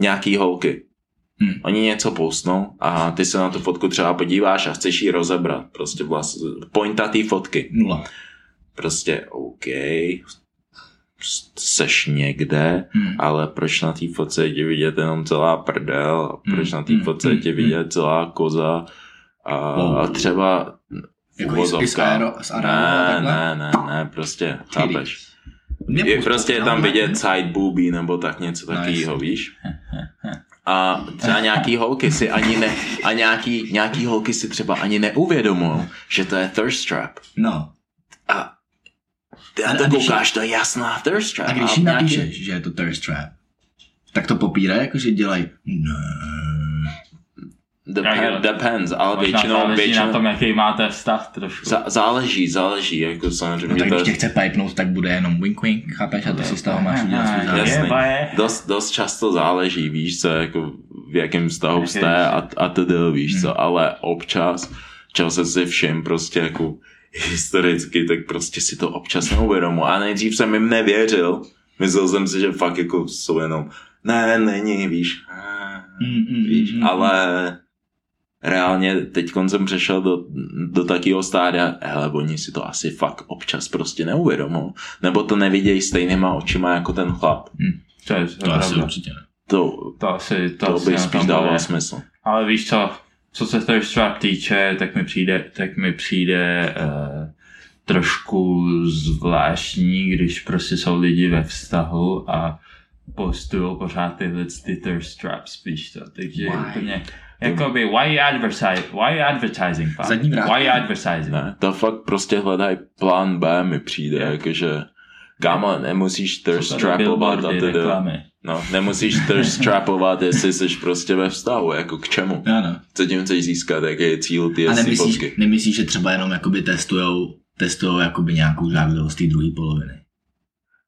Speaker 1: nějaký holky.
Speaker 3: Hmm.
Speaker 1: Oni něco postnou a ty se na tu fotku třeba podíváš a chceš ji rozebrat. Prostě vlastně pointa té fotky.
Speaker 3: Nula.
Speaker 1: Prostě OK, seš někde,
Speaker 3: Hmm.
Speaker 1: ale proč na té fotce je ti vidět jenom celá prdel a proč
Speaker 3: Hmm,
Speaker 1: na té
Speaker 3: hmm,
Speaker 1: fotce je ti
Speaker 3: hmm.
Speaker 1: vidět celá koza a,
Speaker 3: Wow.
Speaker 1: a třeba
Speaker 3: Jako
Speaker 1: uvozovkách-
Speaker 3: aero- a
Speaker 1: ne, ne, ne, ne, prostě, chápeš. Je, prostě je tam
Speaker 3: no,
Speaker 1: vidět side boobie nebo tak něco
Speaker 3: No,
Speaker 1: takového, víš? A třeba nějaký holky si ani ne, a nějaký, nějaký holky si třeba ani neuvědomují, že to je thirst trap.
Speaker 3: No.
Speaker 1: A ty na to koukáš, to je jasná thirst trap.
Speaker 3: A když
Speaker 1: nějaký-
Speaker 3: napíšeš, že je to thirst trap, tak to popírá, jakože dělají ne.
Speaker 1: Depend, depends, ale
Speaker 2: Možná
Speaker 1: většinou,
Speaker 2: záleží
Speaker 1: většinou
Speaker 2: na tom, jaký máte vztah trošku.
Speaker 1: zá, záleží, záleží, jako samozřejmě
Speaker 3: No tak
Speaker 1: to
Speaker 3: když tě chce pipenout, tak bude jenom wink wink, chápeš? A ty si z toho máš udělat.
Speaker 1: Jasný. dost, dost často záleží, víš co, jako v jakém vztahu
Speaker 2: Jaký
Speaker 1: jste a, a tedy, víš
Speaker 3: Hmm.
Speaker 1: co, ale občas, čeho se si všim prostě jako historicky, tak prostě si to občas neuvědomu. A nejdřív jsem jim nevěřil, myslel jsem si, že fakt jako jsou jenom, ne, není, víš,
Speaker 3: Mm, mm,
Speaker 1: víš,
Speaker 3: mm,
Speaker 1: ale reálně teď jsem přešel do, do takého stádia, hele, oni si to asi fakt občas prostě neuvědomou, nebo to nevidějí stejnýma očima jako ten chlap.
Speaker 2: To je
Speaker 3: To asi
Speaker 2: pravda.
Speaker 3: určitě ne.
Speaker 1: To,
Speaker 2: To asi, to,
Speaker 1: to
Speaker 2: asi
Speaker 1: by spíš dávalo smysl.
Speaker 2: Ale víš co, co se thirst trap týče, tak mi přijde, tak mi přijde uh, trošku zvláštní, když prostě jsou lidi ve vztahu a postují pořád tyhle ty thirst traps, víš to. Takže
Speaker 3: Why?
Speaker 2: úplně, jakoby, why you advertise, why you advertising?
Speaker 3: Zadní vrátky.
Speaker 2: Why you advertising?
Speaker 1: Ne, to fakt prostě hledají plán B mi přijde,
Speaker 2: Jo.
Speaker 1: jakože kámo, nemusíš thirst trapovat a tedy.
Speaker 2: reklamy.
Speaker 1: No, nemusíš thirst trapovat, jestli jsi prostě ve vztahu, jako k čemu?
Speaker 3: Ano.
Speaker 1: Co tím chceš získat, jaký je cíl ty
Speaker 3: A
Speaker 1: jestli
Speaker 3: nemyslíš, nemyslíš, že třeba jenom jakoby testujou, testujou jakoby nějakou závidost té druhé poloviny?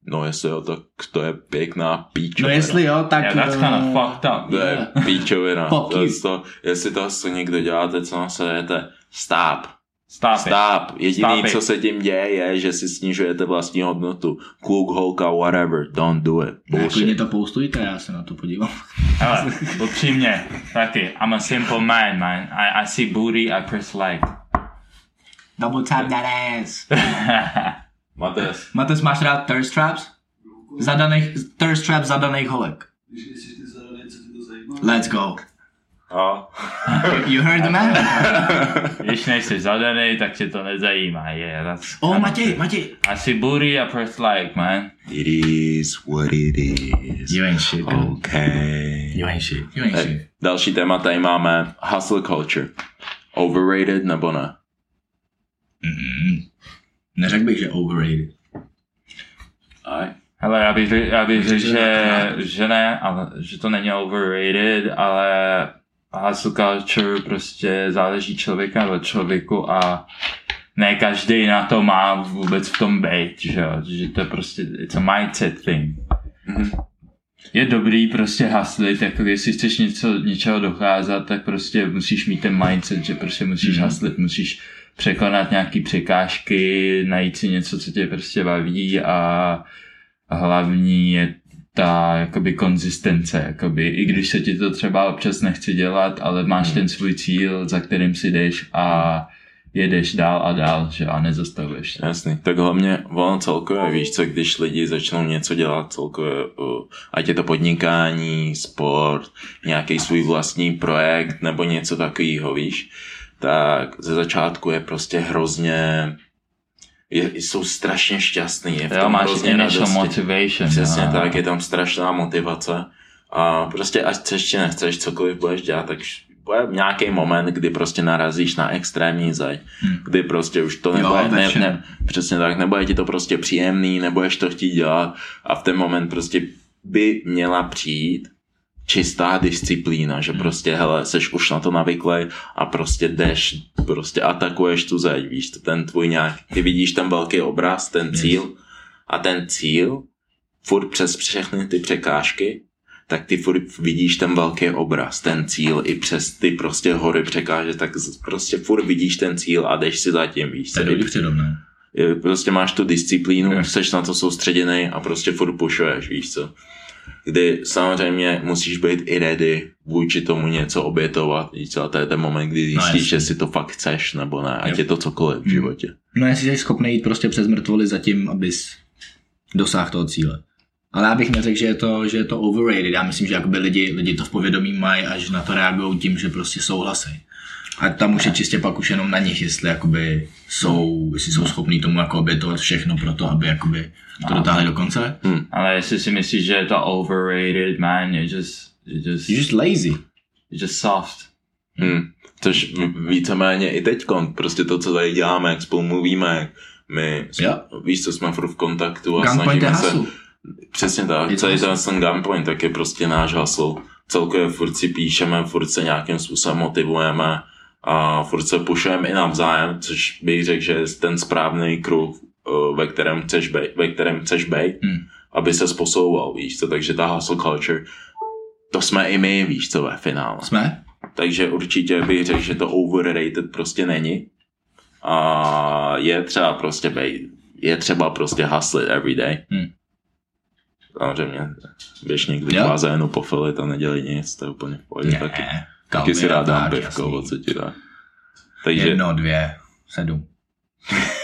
Speaker 1: No jestli jo, tak to je pěkná píčovina.
Speaker 3: No jestli jo, tak...
Speaker 2: Yeah, that's kind of fucked up.
Speaker 1: To je píčovina.
Speaker 3: Fuck
Speaker 1: to, je to, jestli to co někdo děláte, co nasledujete, stop.
Speaker 2: Stop it.
Speaker 1: Stop. Jediný,
Speaker 2: Stop
Speaker 1: co se tím děje, je, že si snižujete vlastní hodnotu. Kluk, holka, whatever. Don't do it.
Speaker 3: Ne, klidně
Speaker 1: Bullshit.
Speaker 3: to postujte, já se na to podívám.
Speaker 2: Hele, upřímně, taky, I'm a simple man, man. I, I see booty, I press like.
Speaker 3: Double tap that ass.
Speaker 1: Mates.
Speaker 3: Mates, máš rád thirst traps? Zadaných, thirst traps zadaných holek.
Speaker 4: Když jsi ty zadaný, co ti to zajímá?
Speaker 3: Let's go.
Speaker 1: A.
Speaker 3: You heard the man?
Speaker 2: Když nejsi zadaný, tak tě to nezajímá. Yeah, that's,
Speaker 3: Oh, Matěj, Matěj.
Speaker 2: Asi booty a press like, man.
Speaker 1: It is what it is.
Speaker 3: You ain't shit, dude.
Speaker 1: Okay.
Speaker 3: You ain't shit. You ain't
Speaker 1: Eh,
Speaker 3: shit.
Speaker 1: Další téma tady máme hustle culture. Overrated nebo ne?
Speaker 3: Mm. Neřekl bych, že overrated.
Speaker 1: Aj.
Speaker 2: Hele, já bych, já bych řekl, že,
Speaker 3: že
Speaker 2: ne, ale, že to není overrated, ale hustle culture prostě záleží člověka od člověku a ne každý na to má vůbec v tom být, že jo, že to je prostě, it's a mindset thing.
Speaker 1: Mhm.
Speaker 2: Je dobrý prostě hustlit, jako jestli chceš něco, něčeho dokázat, tak prostě musíš mít ten mindset, že prostě musíš
Speaker 3: Mhm.
Speaker 2: hustlit, musíš překonat nějaký překážky, najít si něco, co tě prostě baví a a hlavní je ta jakoby konzistence, jakoby, i když se ti to třeba občas nechce dělat, ale máš
Speaker 1: Hmm.
Speaker 2: ten svůj cíl, za kterým si jdeš a jedeš dál a dál, že a nezastavuješ se.
Speaker 1: Jasný. Tak hlavně ono celkově, víš co, když lidi začnou něco dělat celkově, uh, ať je to podnikání, sport, nějaký svůj vlastní projekt nebo něco takového, víš, tak ze začátku je prostě hrozně, je, jsou strašně šťastný. Je v
Speaker 2: Jo,
Speaker 1: tom
Speaker 2: máš
Speaker 1: hrozně
Speaker 2: initial
Speaker 1: radosti.
Speaker 2: motivation.
Speaker 1: Přesně
Speaker 2: jo.
Speaker 1: tak, je tam strašná motivace a prostě ať chceš či nechceš, cokoliv budeš dělat, tak bude nějaký moment, kdy prostě narazíš na extrémní zeď,
Speaker 3: Hmm.
Speaker 1: kdy prostě už to
Speaker 3: Jo,
Speaker 1: nebude,
Speaker 3: ve
Speaker 1: ne, ne, přesně tak, nebude ti to prostě příjemný, nebudeš to chtít dělat a v ten moment prostě by měla přijít čistá disciplína, že prostě, hele, seš už na to navyklý a prostě jdeš, prostě atakuješ tu zeď, víš, to ten tvůj nějak, ty vidíš ten velký obraz, ten cíl a ten cíl furt přes všechny ty překážky, tak ty furt vidíš ten velký obraz, ten cíl i přes ty prostě hory překáže, tak prostě furt vidíš ten cíl a jdeš si za tím, víš
Speaker 3: To je.
Speaker 1: Je- Prostě máš tu disciplínu, jsi na to soustředěný a prostě furt pušuješ, víš co? Kdy samozřejmě musíš být i ready vůči tomu něco obětovat, víš? A to je ten moment, kdy
Speaker 3: No,
Speaker 1: zjistíš,
Speaker 3: jasně.
Speaker 1: jestli to fakt chceš nebo ne, ať
Speaker 3: Jo.
Speaker 1: je to cokoliv v
Speaker 3: Hmm.
Speaker 1: životě.
Speaker 3: No jestli jsi schopný jít prostě přes mrtvoly za tím, abys dosáhl toho cíle. Ale já bych neřekl, že je to, že je to overrated. Já myslím, že jakoby lidi, lidi to v povědomí mají a že na to reagují tím, že prostě souhlasí. A tam už je čistě pak už jenom na nich, jestli jakoby jsou, jestli jsou schopní tomu jako obětovat všechno pro to, aby jakoby to dotáhli do konce.
Speaker 2: Ale jestli si myslíš, že je to overrated, man, you're just, you're just,
Speaker 3: You're just lazy.
Speaker 2: you're just soft.
Speaker 1: Hmm. Což víceméně i teď, prostě to, co tady děláme, jak spolu mluvíme, jak my, jsme,
Speaker 3: Jo.
Speaker 1: víš, co jsme furt v kontaktu a
Speaker 3: Gunpoint
Speaker 1: snažíme se,
Speaker 3: hasu.
Speaker 1: Přesně tak,
Speaker 3: Je to
Speaker 1: celý ten, ten gunpoint, tak je prostě náš hustle. Celkově furt si píšeme, furt se nějakým způsobem motivujeme a furt se pušujeme i navzájem, což bych řekl, že je ten správný kruh, eh, ve kterém chceš být, ve kterém chceš být,
Speaker 3: Hmm.
Speaker 1: aby se posouval, víš co, takže ta hustle culture, to jsme i my, víš co, ve finále.
Speaker 3: Jsme?
Speaker 1: Takže určitě bych řekl, že to overrated prostě není. A je třeba prostě být, je třeba prostě hustlit every day.
Speaker 3: Hmm.
Speaker 1: Samozřejmě, běž někdy
Speaker 3: Jo.
Speaker 1: k bazénu pofilit a nedělej nic, to je úplně v pohodě.
Speaker 3: Ne.
Speaker 1: Taky, taky si rád dám pivko, o co ti dá. Takže
Speaker 3: Jedno, dvě, sedm.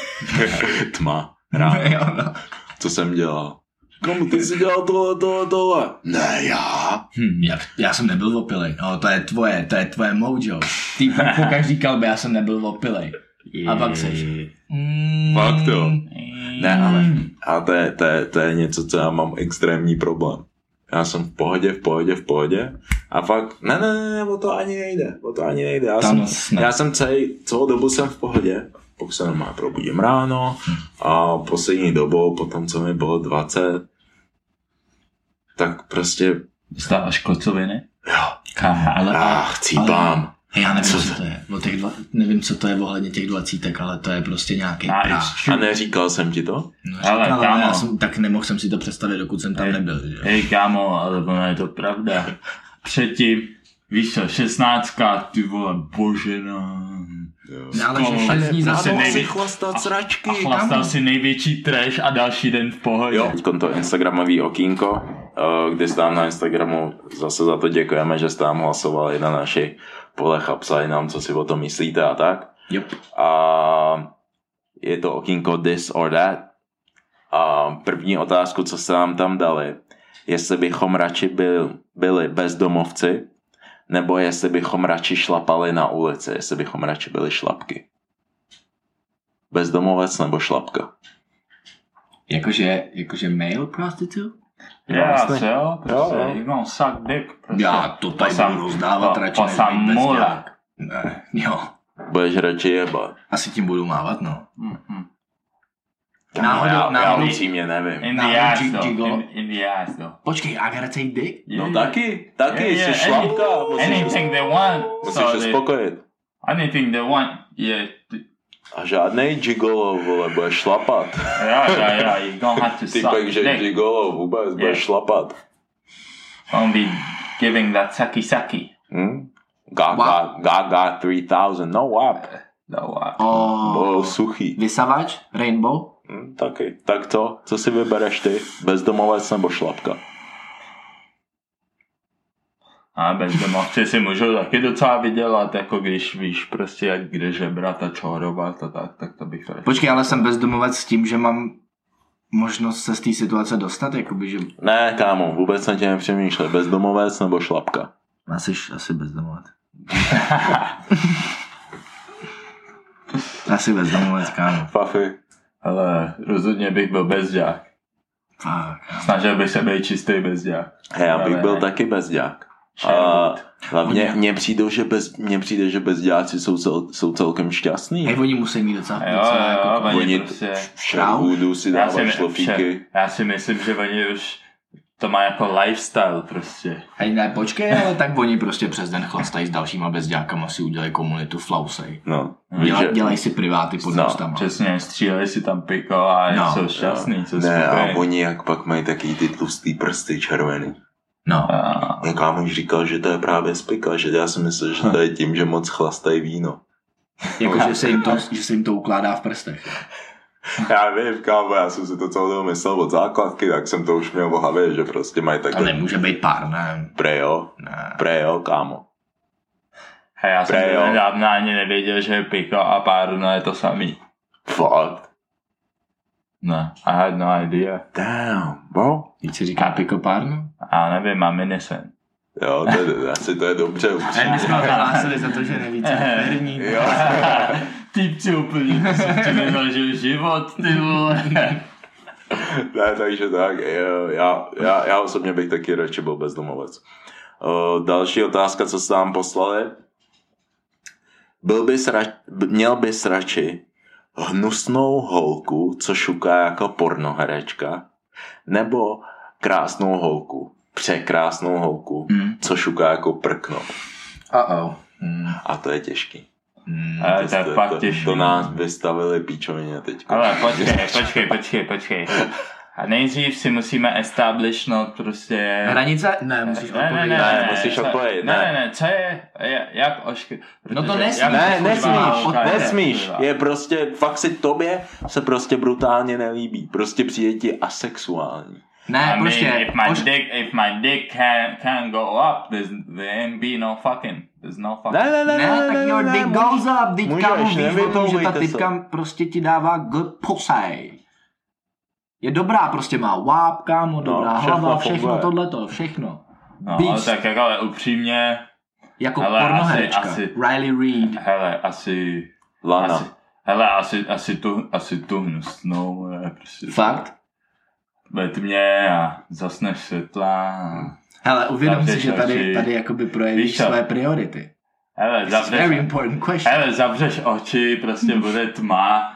Speaker 1: tma, ráno,
Speaker 3: Jo, no.
Speaker 1: co jsem dělal? Komu ty jsi dělal tohle, tohle, tohle? Ne, já.
Speaker 3: Hm, jak, já jsem nebyl opilej. No, to je tvoje, to je tvoje mojo. Ty po, každý kalbě já jsem nebyl opilej. A pak seš. Mm,
Speaker 1: Fakt jo. Ne, ale a to je, to, je, to je něco, co já mám extrémní problém. Já jsem v pohodě, v pohodě, v pohodě a fakt, ne, ne, ne, ne o to ani nejde, o to ani nejde. Já,
Speaker 3: Tam
Speaker 1: jsem,
Speaker 3: ne.
Speaker 1: já jsem celý, celou dobu jsem v pohodě, pokud se normálně probudím ráno a poslední dobou, potom co mi bylo 20, tak prostě,
Speaker 2: Dostáváš kocoviny?
Speaker 1: jo,
Speaker 2: Kámo,
Speaker 3: Ale,
Speaker 1: já chcípám.
Speaker 3: Hej, já nevím,
Speaker 1: Co
Speaker 3: co,
Speaker 1: to-
Speaker 3: to je. O těch dva, nevím, co to je ohledně těch dvacítek, ale to je prostě nějaký
Speaker 2: A
Speaker 3: práh.
Speaker 1: A neříkal jsem ti to?
Speaker 3: No,
Speaker 2: Ale
Speaker 3: říkal,
Speaker 2: kámo.
Speaker 3: já jsem, tak nemohl jsem si to představit, dokud jsem tam
Speaker 2: Hej.
Speaker 3: nebyl. Že? jo.
Speaker 2: Hej kámo, ale ono je to pravda. Předtím, víš co, šestnáctka, ty vole, božena.
Speaker 1: Jo.
Speaker 3: Ne, ale že
Speaker 2: Kámo,
Speaker 3: šest dní za
Speaker 2: prostě
Speaker 3: sebou.
Speaker 2: nejví-
Speaker 1: chlastat sračky.
Speaker 2: A chlastal si největší trash a další den v pohodě.
Speaker 1: Jo, teď to Instagramový okýnko, eh, kdy jste nám na Instagramu zase za to děkujeme, že jste nám hlasovali na našich polech a psali nám, co si o tom myslíte a tak.
Speaker 3: Jo.
Speaker 1: A je to okýnko this or that. A první otázku, co se nám tam dali, jestli bychom radši byl, byli bezdomovci, nebo jestli bychom radši šlapali na ulici, jestli bychom radši byli šlapky. Bezdomovec nebo šlapka.
Speaker 3: Jakože, jakože male prostitute?
Speaker 2: Já
Speaker 1: Vlastně.
Speaker 2: se jo, prostě,
Speaker 1: Jo, jo.
Speaker 2: gonna suck dick, prostě.
Speaker 3: Já to tady
Speaker 2: Posam-
Speaker 3: budu rozdávat
Speaker 2: po-
Speaker 3: radši než
Speaker 2: mula.
Speaker 3: bezdělák. Ne, jo.
Speaker 1: Budeš radši jebat.
Speaker 3: Asi tím budu mávat, no.
Speaker 2: Mhm.
Speaker 3: Náhodou-
Speaker 1: já, já
Speaker 3: náhodou-
Speaker 1: upřímně nevím.
Speaker 2: In the ass. In, in the ass, though.
Speaker 3: Počkej, I gotta take dick?
Speaker 1: No
Speaker 2: Yeah.
Speaker 1: taky, taky,
Speaker 2: Yeah, yeah,
Speaker 1: jsi šlapka,
Speaker 2: any- Anything they want.
Speaker 1: musíš
Speaker 2: so
Speaker 1: se spokojit.
Speaker 2: Anything they want, yeah.
Speaker 1: A žádnej gigolo, vole, budeš šlapat.
Speaker 2: Yeah, yeah, yeah. You don't have to
Speaker 1: Ty
Speaker 2: suck
Speaker 1: pak, že
Speaker 2: dick.
Speaker 1: gigolo vůbec, budeš
Speaker 2: Yeah.
Speaker 1: šlapat.
Speaker 2: Don't be giving that sucky sucky.
Speaker 1: Hm? Gaga, Gaga 3000, no wap.
Speaker 2: No,
Speaker 1: Byl
Speaker 3: Oh,
Speaker 1: suchý.
Speaker 3: vysavač? Rainbow?
Speaker 1: Hm, taky. Tak co? Co si vybereš ty? Bezdomovec nebo šlapka?
Speaker 2: A bezdomovci si můžou taky docela vydělat, jako když víš prostě, jak kde žebrat a čorovat a tak, tak to bych radši.
Speaker 3: Počkej, ale jsem bezdomovec s tím, že mám možnost se z té situace dostat, jakoby, že...
Speaker 1: Ne, kámo, vůbec na tě nepřemýšlej. Bezdomovec nebo šlapka?
Speaker 3: Asi, asi bezdomovec. asi bezdomovec, kámo.
Speaker 1: Fafy.
Speaker 2: Ale rozhodně bych byl bezďák.
Speaker 3: Fuck.
Speaker 2: Snažil bych se být čistý bezďák.
Speaker 1: Hej, já bych
Speaker 2: Ale
Speaker 1: byl
Speaker 2: ne.
Speaker 1: taky bezďák. A hlavně
Speaker 3: Oni-
Speaker 1: mně přijde, že bez, mně přijde, že bezďáci jsou, cel, jsou celkem šťastný.
Speaker 3: Hej, oni musí mít docela,
Speaker 2: Jo,
Speaker 3: docela
Speaker 2: jo,
Speaker 3: jako...
Speaker 2: oni
Speaker 1: Oni
Speaker 2: prostě...
Speaker 1: v Sherwoodu si
Speaker 2: Já si,
Speaker 1: dávají šlofíky.
Speaker 2: já si myslím, že oni už to má jako lifestyle prostě.
Speaker 3: Hej, ne, počkej, ale tak oni prostě přes den chlastají s dalšíma bezďákama, si udělají komunitu flausej.
Speaker 1: No,
Speaker 3: Děla,
Speaker 1: že...
Speaker 3: dělají si priváty pod
Speaker 1: No,
Speaker 3: mostama.
Speaker 2: Přesně, stříleli si tam piko a
Speaker 3: No,
Speaker 2: jsou šťastný, co
Speaker 1: Ne, a oni jak pak mají taky ty tlustý prsty červený.
Speaker 3: No.
Speaker 2: A-
Speaker 1: Můj kámoš říkal, že to je právě z pika, že já si myslím, že to je tím, že moc chlastají víno.
Speaker 3: Jako, že se, jim to, že se jim to ukládá v prstech.
Speaker 1: Já vím, kámo, já jsem si to celou dobu myslel od základky, tak jsem to už měl v hlavě, že prostě mají
Speaker 3: To
Speaker 1: takhle
Speaker 3: nemůže být pár, ne?
Speaker 1: prejo,
Speaker 3: ne.
Speaker 1: prejo, kámo.
Speaker 2: Hej, já jsem
Speaker 1: Pre, jo.
Speaker 2: to nedávno ani nevěděl, že piko a párno je to samý.
Speaker 1: Fakt.
Speaker 2: Ne, I had no idea.
Speaker 1: Damn, bro.
Speaker 3: Víc se říká pikopárno?
Speaker 2: A nevím, mám minisen.
Speaker 1: Jo, to je, asi to je dobře
Speaker 3: A my jsme ho nahlásili za to, že nevíte. První.
Speaker 1: Jo.
Speaker 2: Ty úplně, ty nezažil život, ty vole.
Speaker 1: ne, takže tak, jo, já, já, já osobně bych taky radši byl bezdomovec. Uh, další otázka, co jste nám poslali. Byl bys ra, měl bys radši hnusnou holku, co šuká jako pornoherečka, nebo krásnou holku, překrásnou holku,
Speaker 3: Hmm.
Speaker 1: co šuká jako prkno.
Speaker 3: Uh-oh. Hmm.
Speaker 1: A to je těžký.
Speaker 3: Hmm.
Speaker 2: Ale to je fakt těžký.
Speaker 1: to nás vystavili píčovině teď.
Speaker 2: Ale počkej, počkej, počkej, počkej. A nejdřív si musíme establishnout prostě...
Speaker 3: Hranice? Ne, musíš
Speaker 2: ne, ne,
Speaker 3: odpovědět.
Speaker 2: ne,
Speaker 1: Ne,
Speaker 2: ne,
Speaker 1: musíš
Speaker 2: co-
Speaker 1: odpovědět,
Speaker 2: Ne,
Speaker 1: ne.
Speaker 2: ne, ne, co je, jak ošky...
Speaker 3: No to nesmíš.
Speaker 1: Ne,
Speaker 2: to
Speaker 1: nesmíš, nesmíš. Je prostě, fakt si tobě se prostě brutálně nelíbí. Prostě přijde ti asexuální.
Speaker 3: Ne,
Speaker 2: I mean,
Speaker 3: prostě.
Speaker 2: if my
Speaker 3: Poš...
Speaker 2: dick, if my dick can can go up, there's there ain't be no fucking, there's no fucking.
Speaker 1: Ne, ne, ne,
Speaker 3: Ne, tak your dick goes up, teď
Speaker 1: můžeš,
Speaker 3: kámo víš o tom, že ta typka prostě ti dává good pussy. Je dobrá, prostě má wap, kámo, dobrá
Speaker 1: všechno
Speaker 3: hlava, všechno
Speaker 1: funguje.
Speaker 3: tohleto, všechno.
Speaker 2: No,
Speaker 3: Beast.
Speaker 2: tak jako ale upřímně,
Speaker 3: Jako
Speaker 2: Ale
Speaker 3: pornoherečka.
Speaker 2: asi- asi-
Speaker 3: Riley Reid.
Speaker 2: hele, asi,
Speaker 1: Lana.
Speaker 2: asi, hele, asi, asi tu, asi tu hnusnou, je prostě.
Speaker 3: Fakt?
Speaker 2: Ve tmě a zasneš světla a...
Speaker 3: Hele, uvědom si,
Speaker 2: Zavřeš
Speaker 3: že tady,
Speaker 2: oči.
Speaker 3: tady jakoby projevíš
Speaker 2: Víš co?
Speaker 3: své priority.
Speaker 2: Hele,
Speaker 3: a very
Speaker 2: zavřeš,
Speaker 3: important question.
Speaker 2: hele, zavřeš oči, prostě bude tma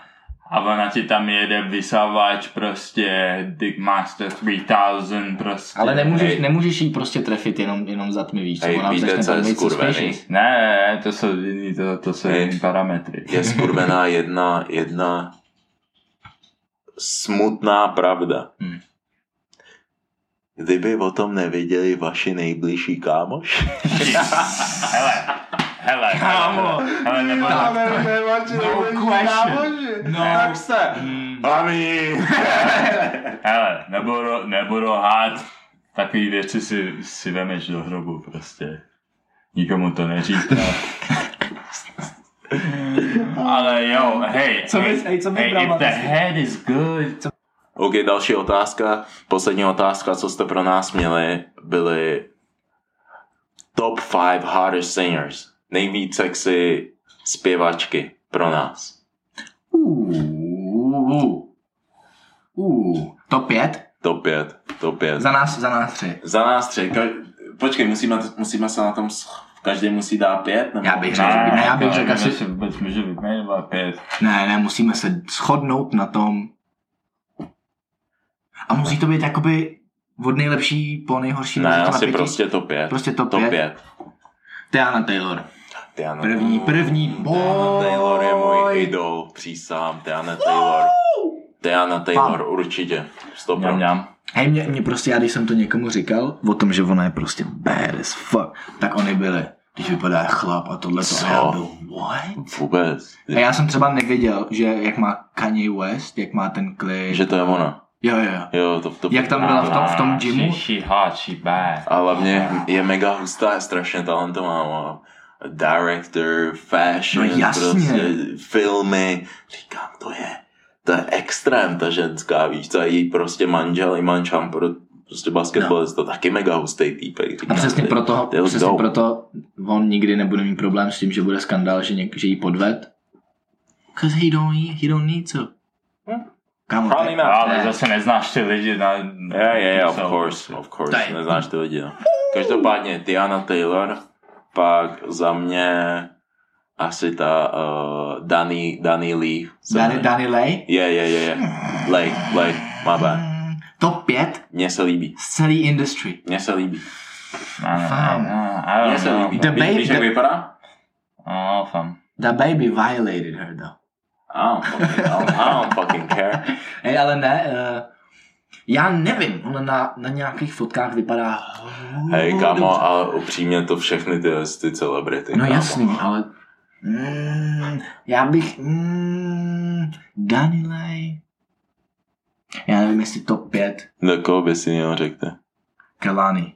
Speaker 2: a ona ti tam jede vysavač, prostě Dick Master 3000, prostě.
Speaker 3: Ale nemůžeš,
Speaker 1: Hej.
Speaker 3: nemůžeš jí prostě trefit jenom, jenom za tmy, víš co?
Speaker 1: Hej,
Speaker 3: Ona
Speaker 1: víte,
Speaker 3: začne
Speaker 1: co je skurvený?
Speaker 2: Ne, to jsou jiný, to, to jsou jiný parametry.
Speaker 1: Je skurvená jedna, jedna smutná pravda.
Speaker 3: Hmm.
Speaker 1: Kdyby o tom nevěděli vaši nejbližší kámoš?
Speaker 2: hele, hele,
Speaker 3: Kámo.
Speaker 2: Hele, hele, nebo,
Speaker 3: No question. No.
Speaker 1: Tak se.
Speaker 3: Hmm.
Speaker 1: Mami.
Speaker 2: hele, nebudu, nebudu hát, takový věci si, si vemeš do hrobu prostě. Nikomu to neříká. Ale jo, hej,
Speaker 3: Co
Speaker 2: hej,
Speaker 3: bys- hej, co
Speaker 2: hej, if the head is good,
Speaker 1: OK, další otázka. Poslední otázka, co jste pro nás měli, byly top 5 hottest singers. Nejvíc sexy zpěvačky pro nás.
Speaker 3: Uh, uh, top 5?
Speaker 1: Top 5, top 5.
Speaker 3: Za nás, za nás tři.
Speaker 1: Za nás tři. Ka- Počkej, musíme, musíme se na tom... Každý musí dát pět? Nebo...
Speaker 3: Já bych řekl, ne, já bych řekl asi,
Speaker 2: si vůbec můžu vyjmenovat pět.
Speaker 3: ne, ne, musíme se shodnout na tom. A musí to být jakoby od nejlepší po nejhorší.
Speaker 1: Ne, asi prostě top 5.
Speaker 3: Prostě top pět.
Speaker 1: 5.
Speaker 3: Diana Taylor.
Speaker 1: Diana.
Speaker 3: První, první.
Speaker 1: Diana Taylor je můj
Speaker 3: Boj.
Speaker 1: idol, přísám. Diana Taylor. Diana Taylor,
Speaker 3: Fam.
Speaker 1: určitě. Stop.
Speaker 2: Mňam, mňam.
Speaker 3: Hej, mě, mě prostě, já když jsem to někomu říkal, o tom, že ona je prostě bad as fuck, tak oni byli, když vypadá chlap a tohle to. Já byl, what?
Speaker 1: Vůbec.
Speaker 3: A já jsem třeba nevěděl, že jak má Kanye West, jak má ten klip.
Speaker 1: Že to je ona.
Speaker 3: Jo, jo, jo.
Speaker 1: Jo, to, to
Speaker 3: Jak tam byla v tom, v tom gymu?
Speaker 2: She, she hot, she bad.
Speaker 1: A hlavně je mega hustá, je strašně talentovaná. Director, fashion,
Speaker 3: No jasně.
Speaker 1: prostě filmy. Říkám, to je, to je extrém, ta ženská, víš co, a její prostě manžel, Iman Champur, prostě basketbalista, no. taky mega hustý týpek.
Speaker 3: A přesně
Speaker 1: ty-
Speaker 3: proto,
Speaker 1: ty
Speaker 3: přesně
Speaker 1: dope.
Speaker 3: proto on nikdy nebude mít problém s tím, že bude skandál, že, něk, že jí podved. Cause he don't, need- he don't need to.
Speaker 1: Hm.
Speaker 3: Kámo,
Speaker 1: Probably not.
Speaker 2: Ale
Speaker 3: ne.
Speaker 2: zase neznáš ty lidi na...
Speaker 1: Yeah, yeah, yeah, of course, of course, neznáš ty lidi, no. Každopádně Diana Taylor, pak za mě asi ta uh, Danny, Danny Lee.
Speaker 3: Danny. Danny Lay?
Speaker 1: Je, je, je, je. Lay, Lay, my bad.
Speaker 3: Mm, Top 5
Speaker 1: Mně se líbí,
Speaker 3: z celé industry.
Speaker 1: mně se líbí.
Speaker 3: Fam.
Speaker 2: ne, I
Speaker 1: Mně
Speaker 2: don't
Speaker 1: se
Speaker 2: know.
Speaker 1: líbí.
Speaker 3: The baby-
Speaker 1: Víš, jak
Speaker 3: the-
Speaker 1: vypadá?
Speaker 2: Oh, fam.
Speaker 3: The baby violated her though.
Speaker 1: I don't fucking, I don't, I don't fucking care.
Speaker 3: Hej, ale ne, uh, já nevím, ona na, na nějakých fotkách vypadá
Speaker 1: Hej, kámo,
Speaker 3: dobře.
Speaker 1: ale upřímně to všechny ty, ty celebrity.
Speaker 3: No
Speaker 1: kámo.
Speaker 3: jasný, ale mm, já bych mm, Danny Lay. Já nevím, jestli top 5
Speaker 1: Do koho by si měl řekl?
Speaker 3: Kelani.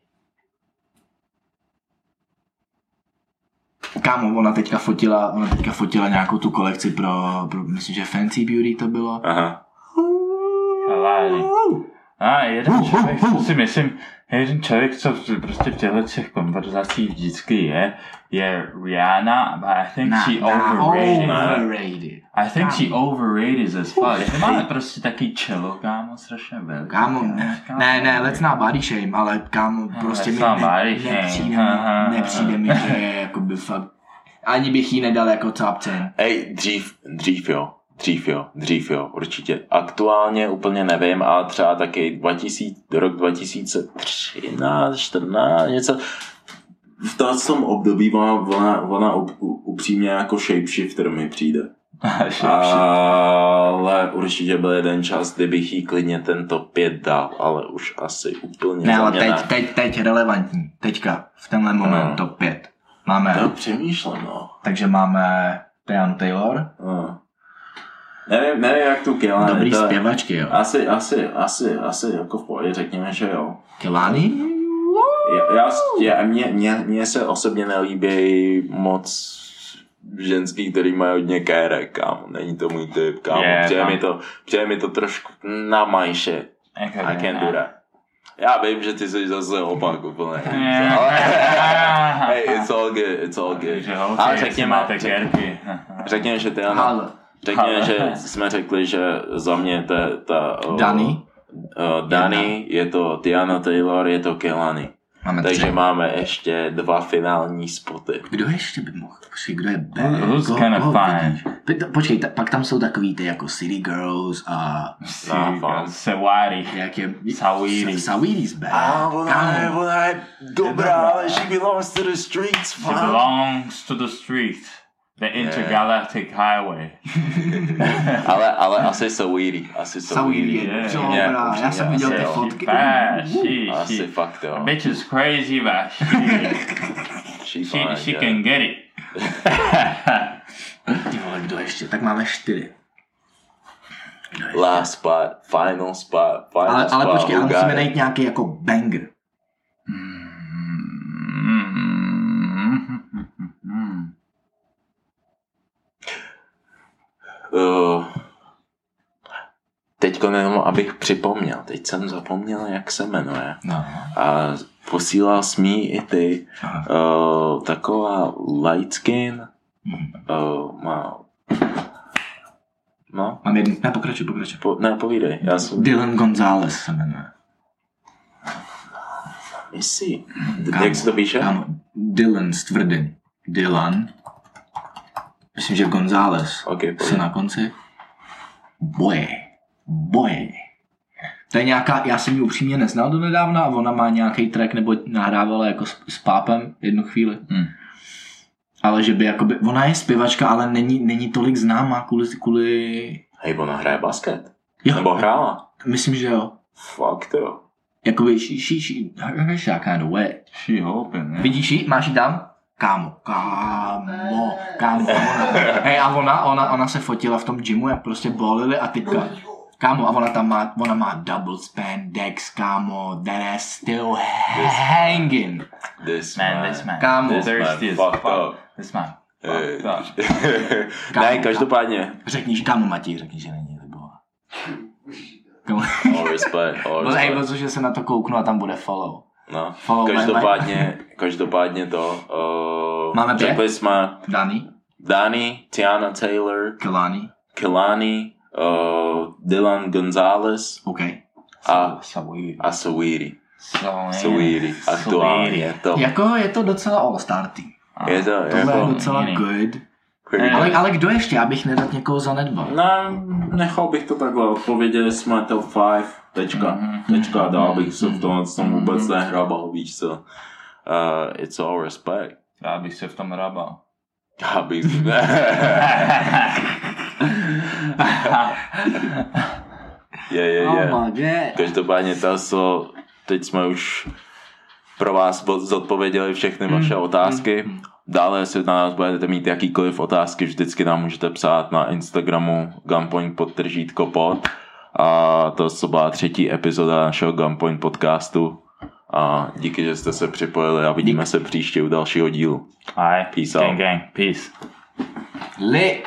Speaker 3: Kámo, ona teďka fotila, ona teďka fotila nějakou tu kolekci pro, pro myslím, že Fancy Beauty to bylo.
Speaker 1: Aha.
Speaker 2: Kelani. A jeden člověk, co si myslím, jeden člověk, co prostě v těchto těch konverzacích vždycky je, je Rihanna, but I think she overrated.
Speaker 3: overrated.
Speaker 2: I think she
Speaker 3: Kámo.
Speaker 2: overrated as fuck. Ty máme prostě taký čelo, kámo, strašně velký.
Speaker 3: Kámo, ne, ne, ne, let's not body shame, ale kámo, prostě mi ne, nepřijde, mi, nepřijde mi, že je jakoby fakt, ani bych jí nedal jako top 10.
Speaker 1: Hej, dřív, dřív jo. Dřív jo, dřív jo, určitě. Aktuálně úplně nevím, ale třeba taky 2000, rok 2013, 14, něco. V tom období ona, ona, ona up, upřímně jako shapeshifter mi přijde. Ale určitě byl jeden čas, kdybych jí klidně tento pět dal, ale už asi úplně
Speaker 3: Ne, ale teď,
Speaker 1: ne.
Speaker 3: teď, teď relevantní, teďka, v tenhle moment
Speaker 1: No.
Speaker 3: top 5. Máme,
Speaker 1: To přemýšlím, no.
Speaker 3: takže máme Diana Taylor,
Speaker 1: no. Nevím, nevím, jak tu Kelani.
Speaker 3: dobrý
Speaker 1: to-
Speaker 3: zpěvačky, jo.
Speaker 1: Asi, asi, asi, asi jako v pohodě, řekněme, že jo.
Speaker 3: Kelani?
Speaker 1: Já, já, já mě, mě, mě, se osobně nelíbí moc ženský, který mají hodně kérek, kámo. Není to můj typ, kámo.
Speaker 2: Je,
Speaker 1: Přijde
Speaker 2: tam.
Speaker 1: mi to, přijde mi to trošku na my shit. I can do that. Já vím, že ty jsi zase opak úplně. Ale, hey, it's all good, it's all good. Ale řekněme, řekněme, že ty ano.
Speaker 3: Ale.
Speaker 1: že jsme řekli, že za mě ta, ta uh,
Speaker 3: Danny?
Speaker 1: uh, Danny, je to Diana Taylor, je to Kelani.
Speaker 3: Máme
Speaker 1: Takže
Speaker 3: tři.
Speaker 1: máme ještě dva finální spoty.
Speaker 3: Kdo ještě by mohl? Počkej, kdo je B?
Speaker 2: Who- who's find?
Speaker 3: vidíš? Pe- Počkej, ta, pak tam jsou takový ty jako City Girls a
Speaker 1: No, fam.
Speaker 2: Sewari.
Speaker 3: jak je...
Speaker 2: Saweetie.
Speaker 3: Saweetie's B.
Speaker 1: ona je, ona je dobrá, ale she belongs to the streets,
Speaker 2: She belongs to the street. The intergalactic highway.
Speaker 1: ale, ale asi Saweetie, asi
Speaker 3: Saweetie. je
Speaker 2: Yeah.
Speaker 3: dobrá, já jsem viděl ty
Speaker 1: Asi jo.
Speaker 3: fotky.
Speaker 2: Bad. She,
Speaker 1: Asi
Speaker 2: she,
Speaker 1: fakt jo.
Speaker 2: bitch is crazy, but she,
Speaker 1: She,
Speaker 2: she,
Speaker 1: fine,
Speaker 2: she
Speaker 1: yeah.
Speaker 2: can get it.
Speaker 3: Ty vole, kdo ještě? Tak máme čtyři.
Speaker 1: Last spot, final spot, final
Speaker 3: Ale,
Speaker 1: spot.
Speaker 3: ale počkej, ale musíme
Speaker 1: it?
Speaker 3: najít nějaký jako banger.
Speaker 1: Uh, teďko jenom, abych připomněl, teď jsem zapomněl, jak se jmenuje.
Speaker 3: No.
Speaker 1: A posílal jsi mi i ty uh, taková light skin, uh, má... No,
Speaker 3: Mám jednu, ne, pokračuj, pokračuj.
Speaker 1: po, ne, povídej, já jsem...
Speaker 3: Dylan González se jmenuje. Kámo,
Speaker 1: Jak se to píše?
Speaker 3: Kámo, Dylan s tvrdým. Dylan. Myslím, že González.
Speaker 1: Ok,
Speaker 3: Se na konci. Boje. Boje. To je nějaká, já jsem ji upřímně neznal do nedávna a ona má nějaký track, nebo nahrávala jako s, s pápem jednu chvíli.
Speaker 2: Hmm.
Speaker 3: Ale že by jakoby, ona je zpěvačka, ale není, není tolik známá kvůli, kvůli
Speaker 1: Hej, ona hraje basket.
Speaker 3: jo,
Speaker 1: Nebo hrála.
Speaker 3: myslím, že jo.
Speaker 1: Fakt jo.
Speaker 3: Jakoby, she, she, she, her shot kind of wet.
Speaker 2: She hoping, yeah.
Speaker 3: Vidíš ji? Máš ji tam? Kámo, kámo, kámo. Hej, a ona, ona, ona se fotila v tom gymu, jak prostě bolili a typka. Kámo, a ona tam má, ona má double spandex, kámo, that is still hanging.
Speaker 1: This
Speaker 2: Man, this man.
Speaker 3: Kámo.
Speaker 1: This man
Speaker 2: Thirsty as
Speaker 1: fucked
Speaker 2: fuck.
Speaker 1: up.
Speaker 2: This man.
Speaker 1: Eh,
Speaker 2: Fucked up.
Speaker 1: ne, každopádně.
Speaker 3: Řekni, že kámo Matěj, řekni, že není libová. Kámo,
Speaker 1: All respect, all
Speaker 3: no, hej,
Speaker 1: respect.
Speaker 3: protože se na to kouknu a tam bude follow.
Speaker 1: No.
Speaker 3: Follow my-
Speaker 1: Každopádně, každopádně to. Uh,
Speaker 3: Máme pět?
Speaker 1: Řekli jsme
Speaker 3: Dani,
Speaker 1: Dani, Tiana Taylor,
Speaker 3: Kelani,
Speaker 1: Kelani, uh, Dylan Gonzalez
Speaker 3: OK.
Speaker 1: a,
Speaker 2: Sweet.
Speaker 1: a Sawiri. Sawiri. Aktuálně je to.
Speaker 3: Jako je to docela all-star tým.
Speaker 1: Je to
Speaker 3: Tohle je
Speaker 1: jako...
Speaker 3: docela
Speaker 2: jiný.
Speaker 3: good.
Speaker 1: Pretty
Speaker 3: Ale,
Speaker 1: good.
Speaker 3: ale kdo ještě, abych nedat někoho zanedbal?
Speaker 1: Ne, nechal bych to takhle. Odpověděli jsme top 5. Tečka.
Speaker 2: Mhm.
Speaker 1: Tečka. a Dál bych se v tomhle tom vůbec nehrabal, víš co. Uh, it's all respect.
Speaker 2: Já bych se v tom rabal.
Speaker 1: Já bych... je, je, je.
Speaker 3: Oh god.
Speaker 1: Každopádně to, co teď jsme už pro vás zodpověděli všechny vaše otázky. Dále, jestli na nás budete mít jakýkoliv otázky, vždycky nám můžete psát na Instagramu gunpoint podtržítko pod. A to co byla třetí epizoda našeho Gunpoint podcastu. A díky, že jste se připojili a vidíme se příště u dalšího dílu.
Speaker 2: Aj,
Speaker 1: Peace out.
Speaker 2: gang gang, peace.
Speaker 3: Lit.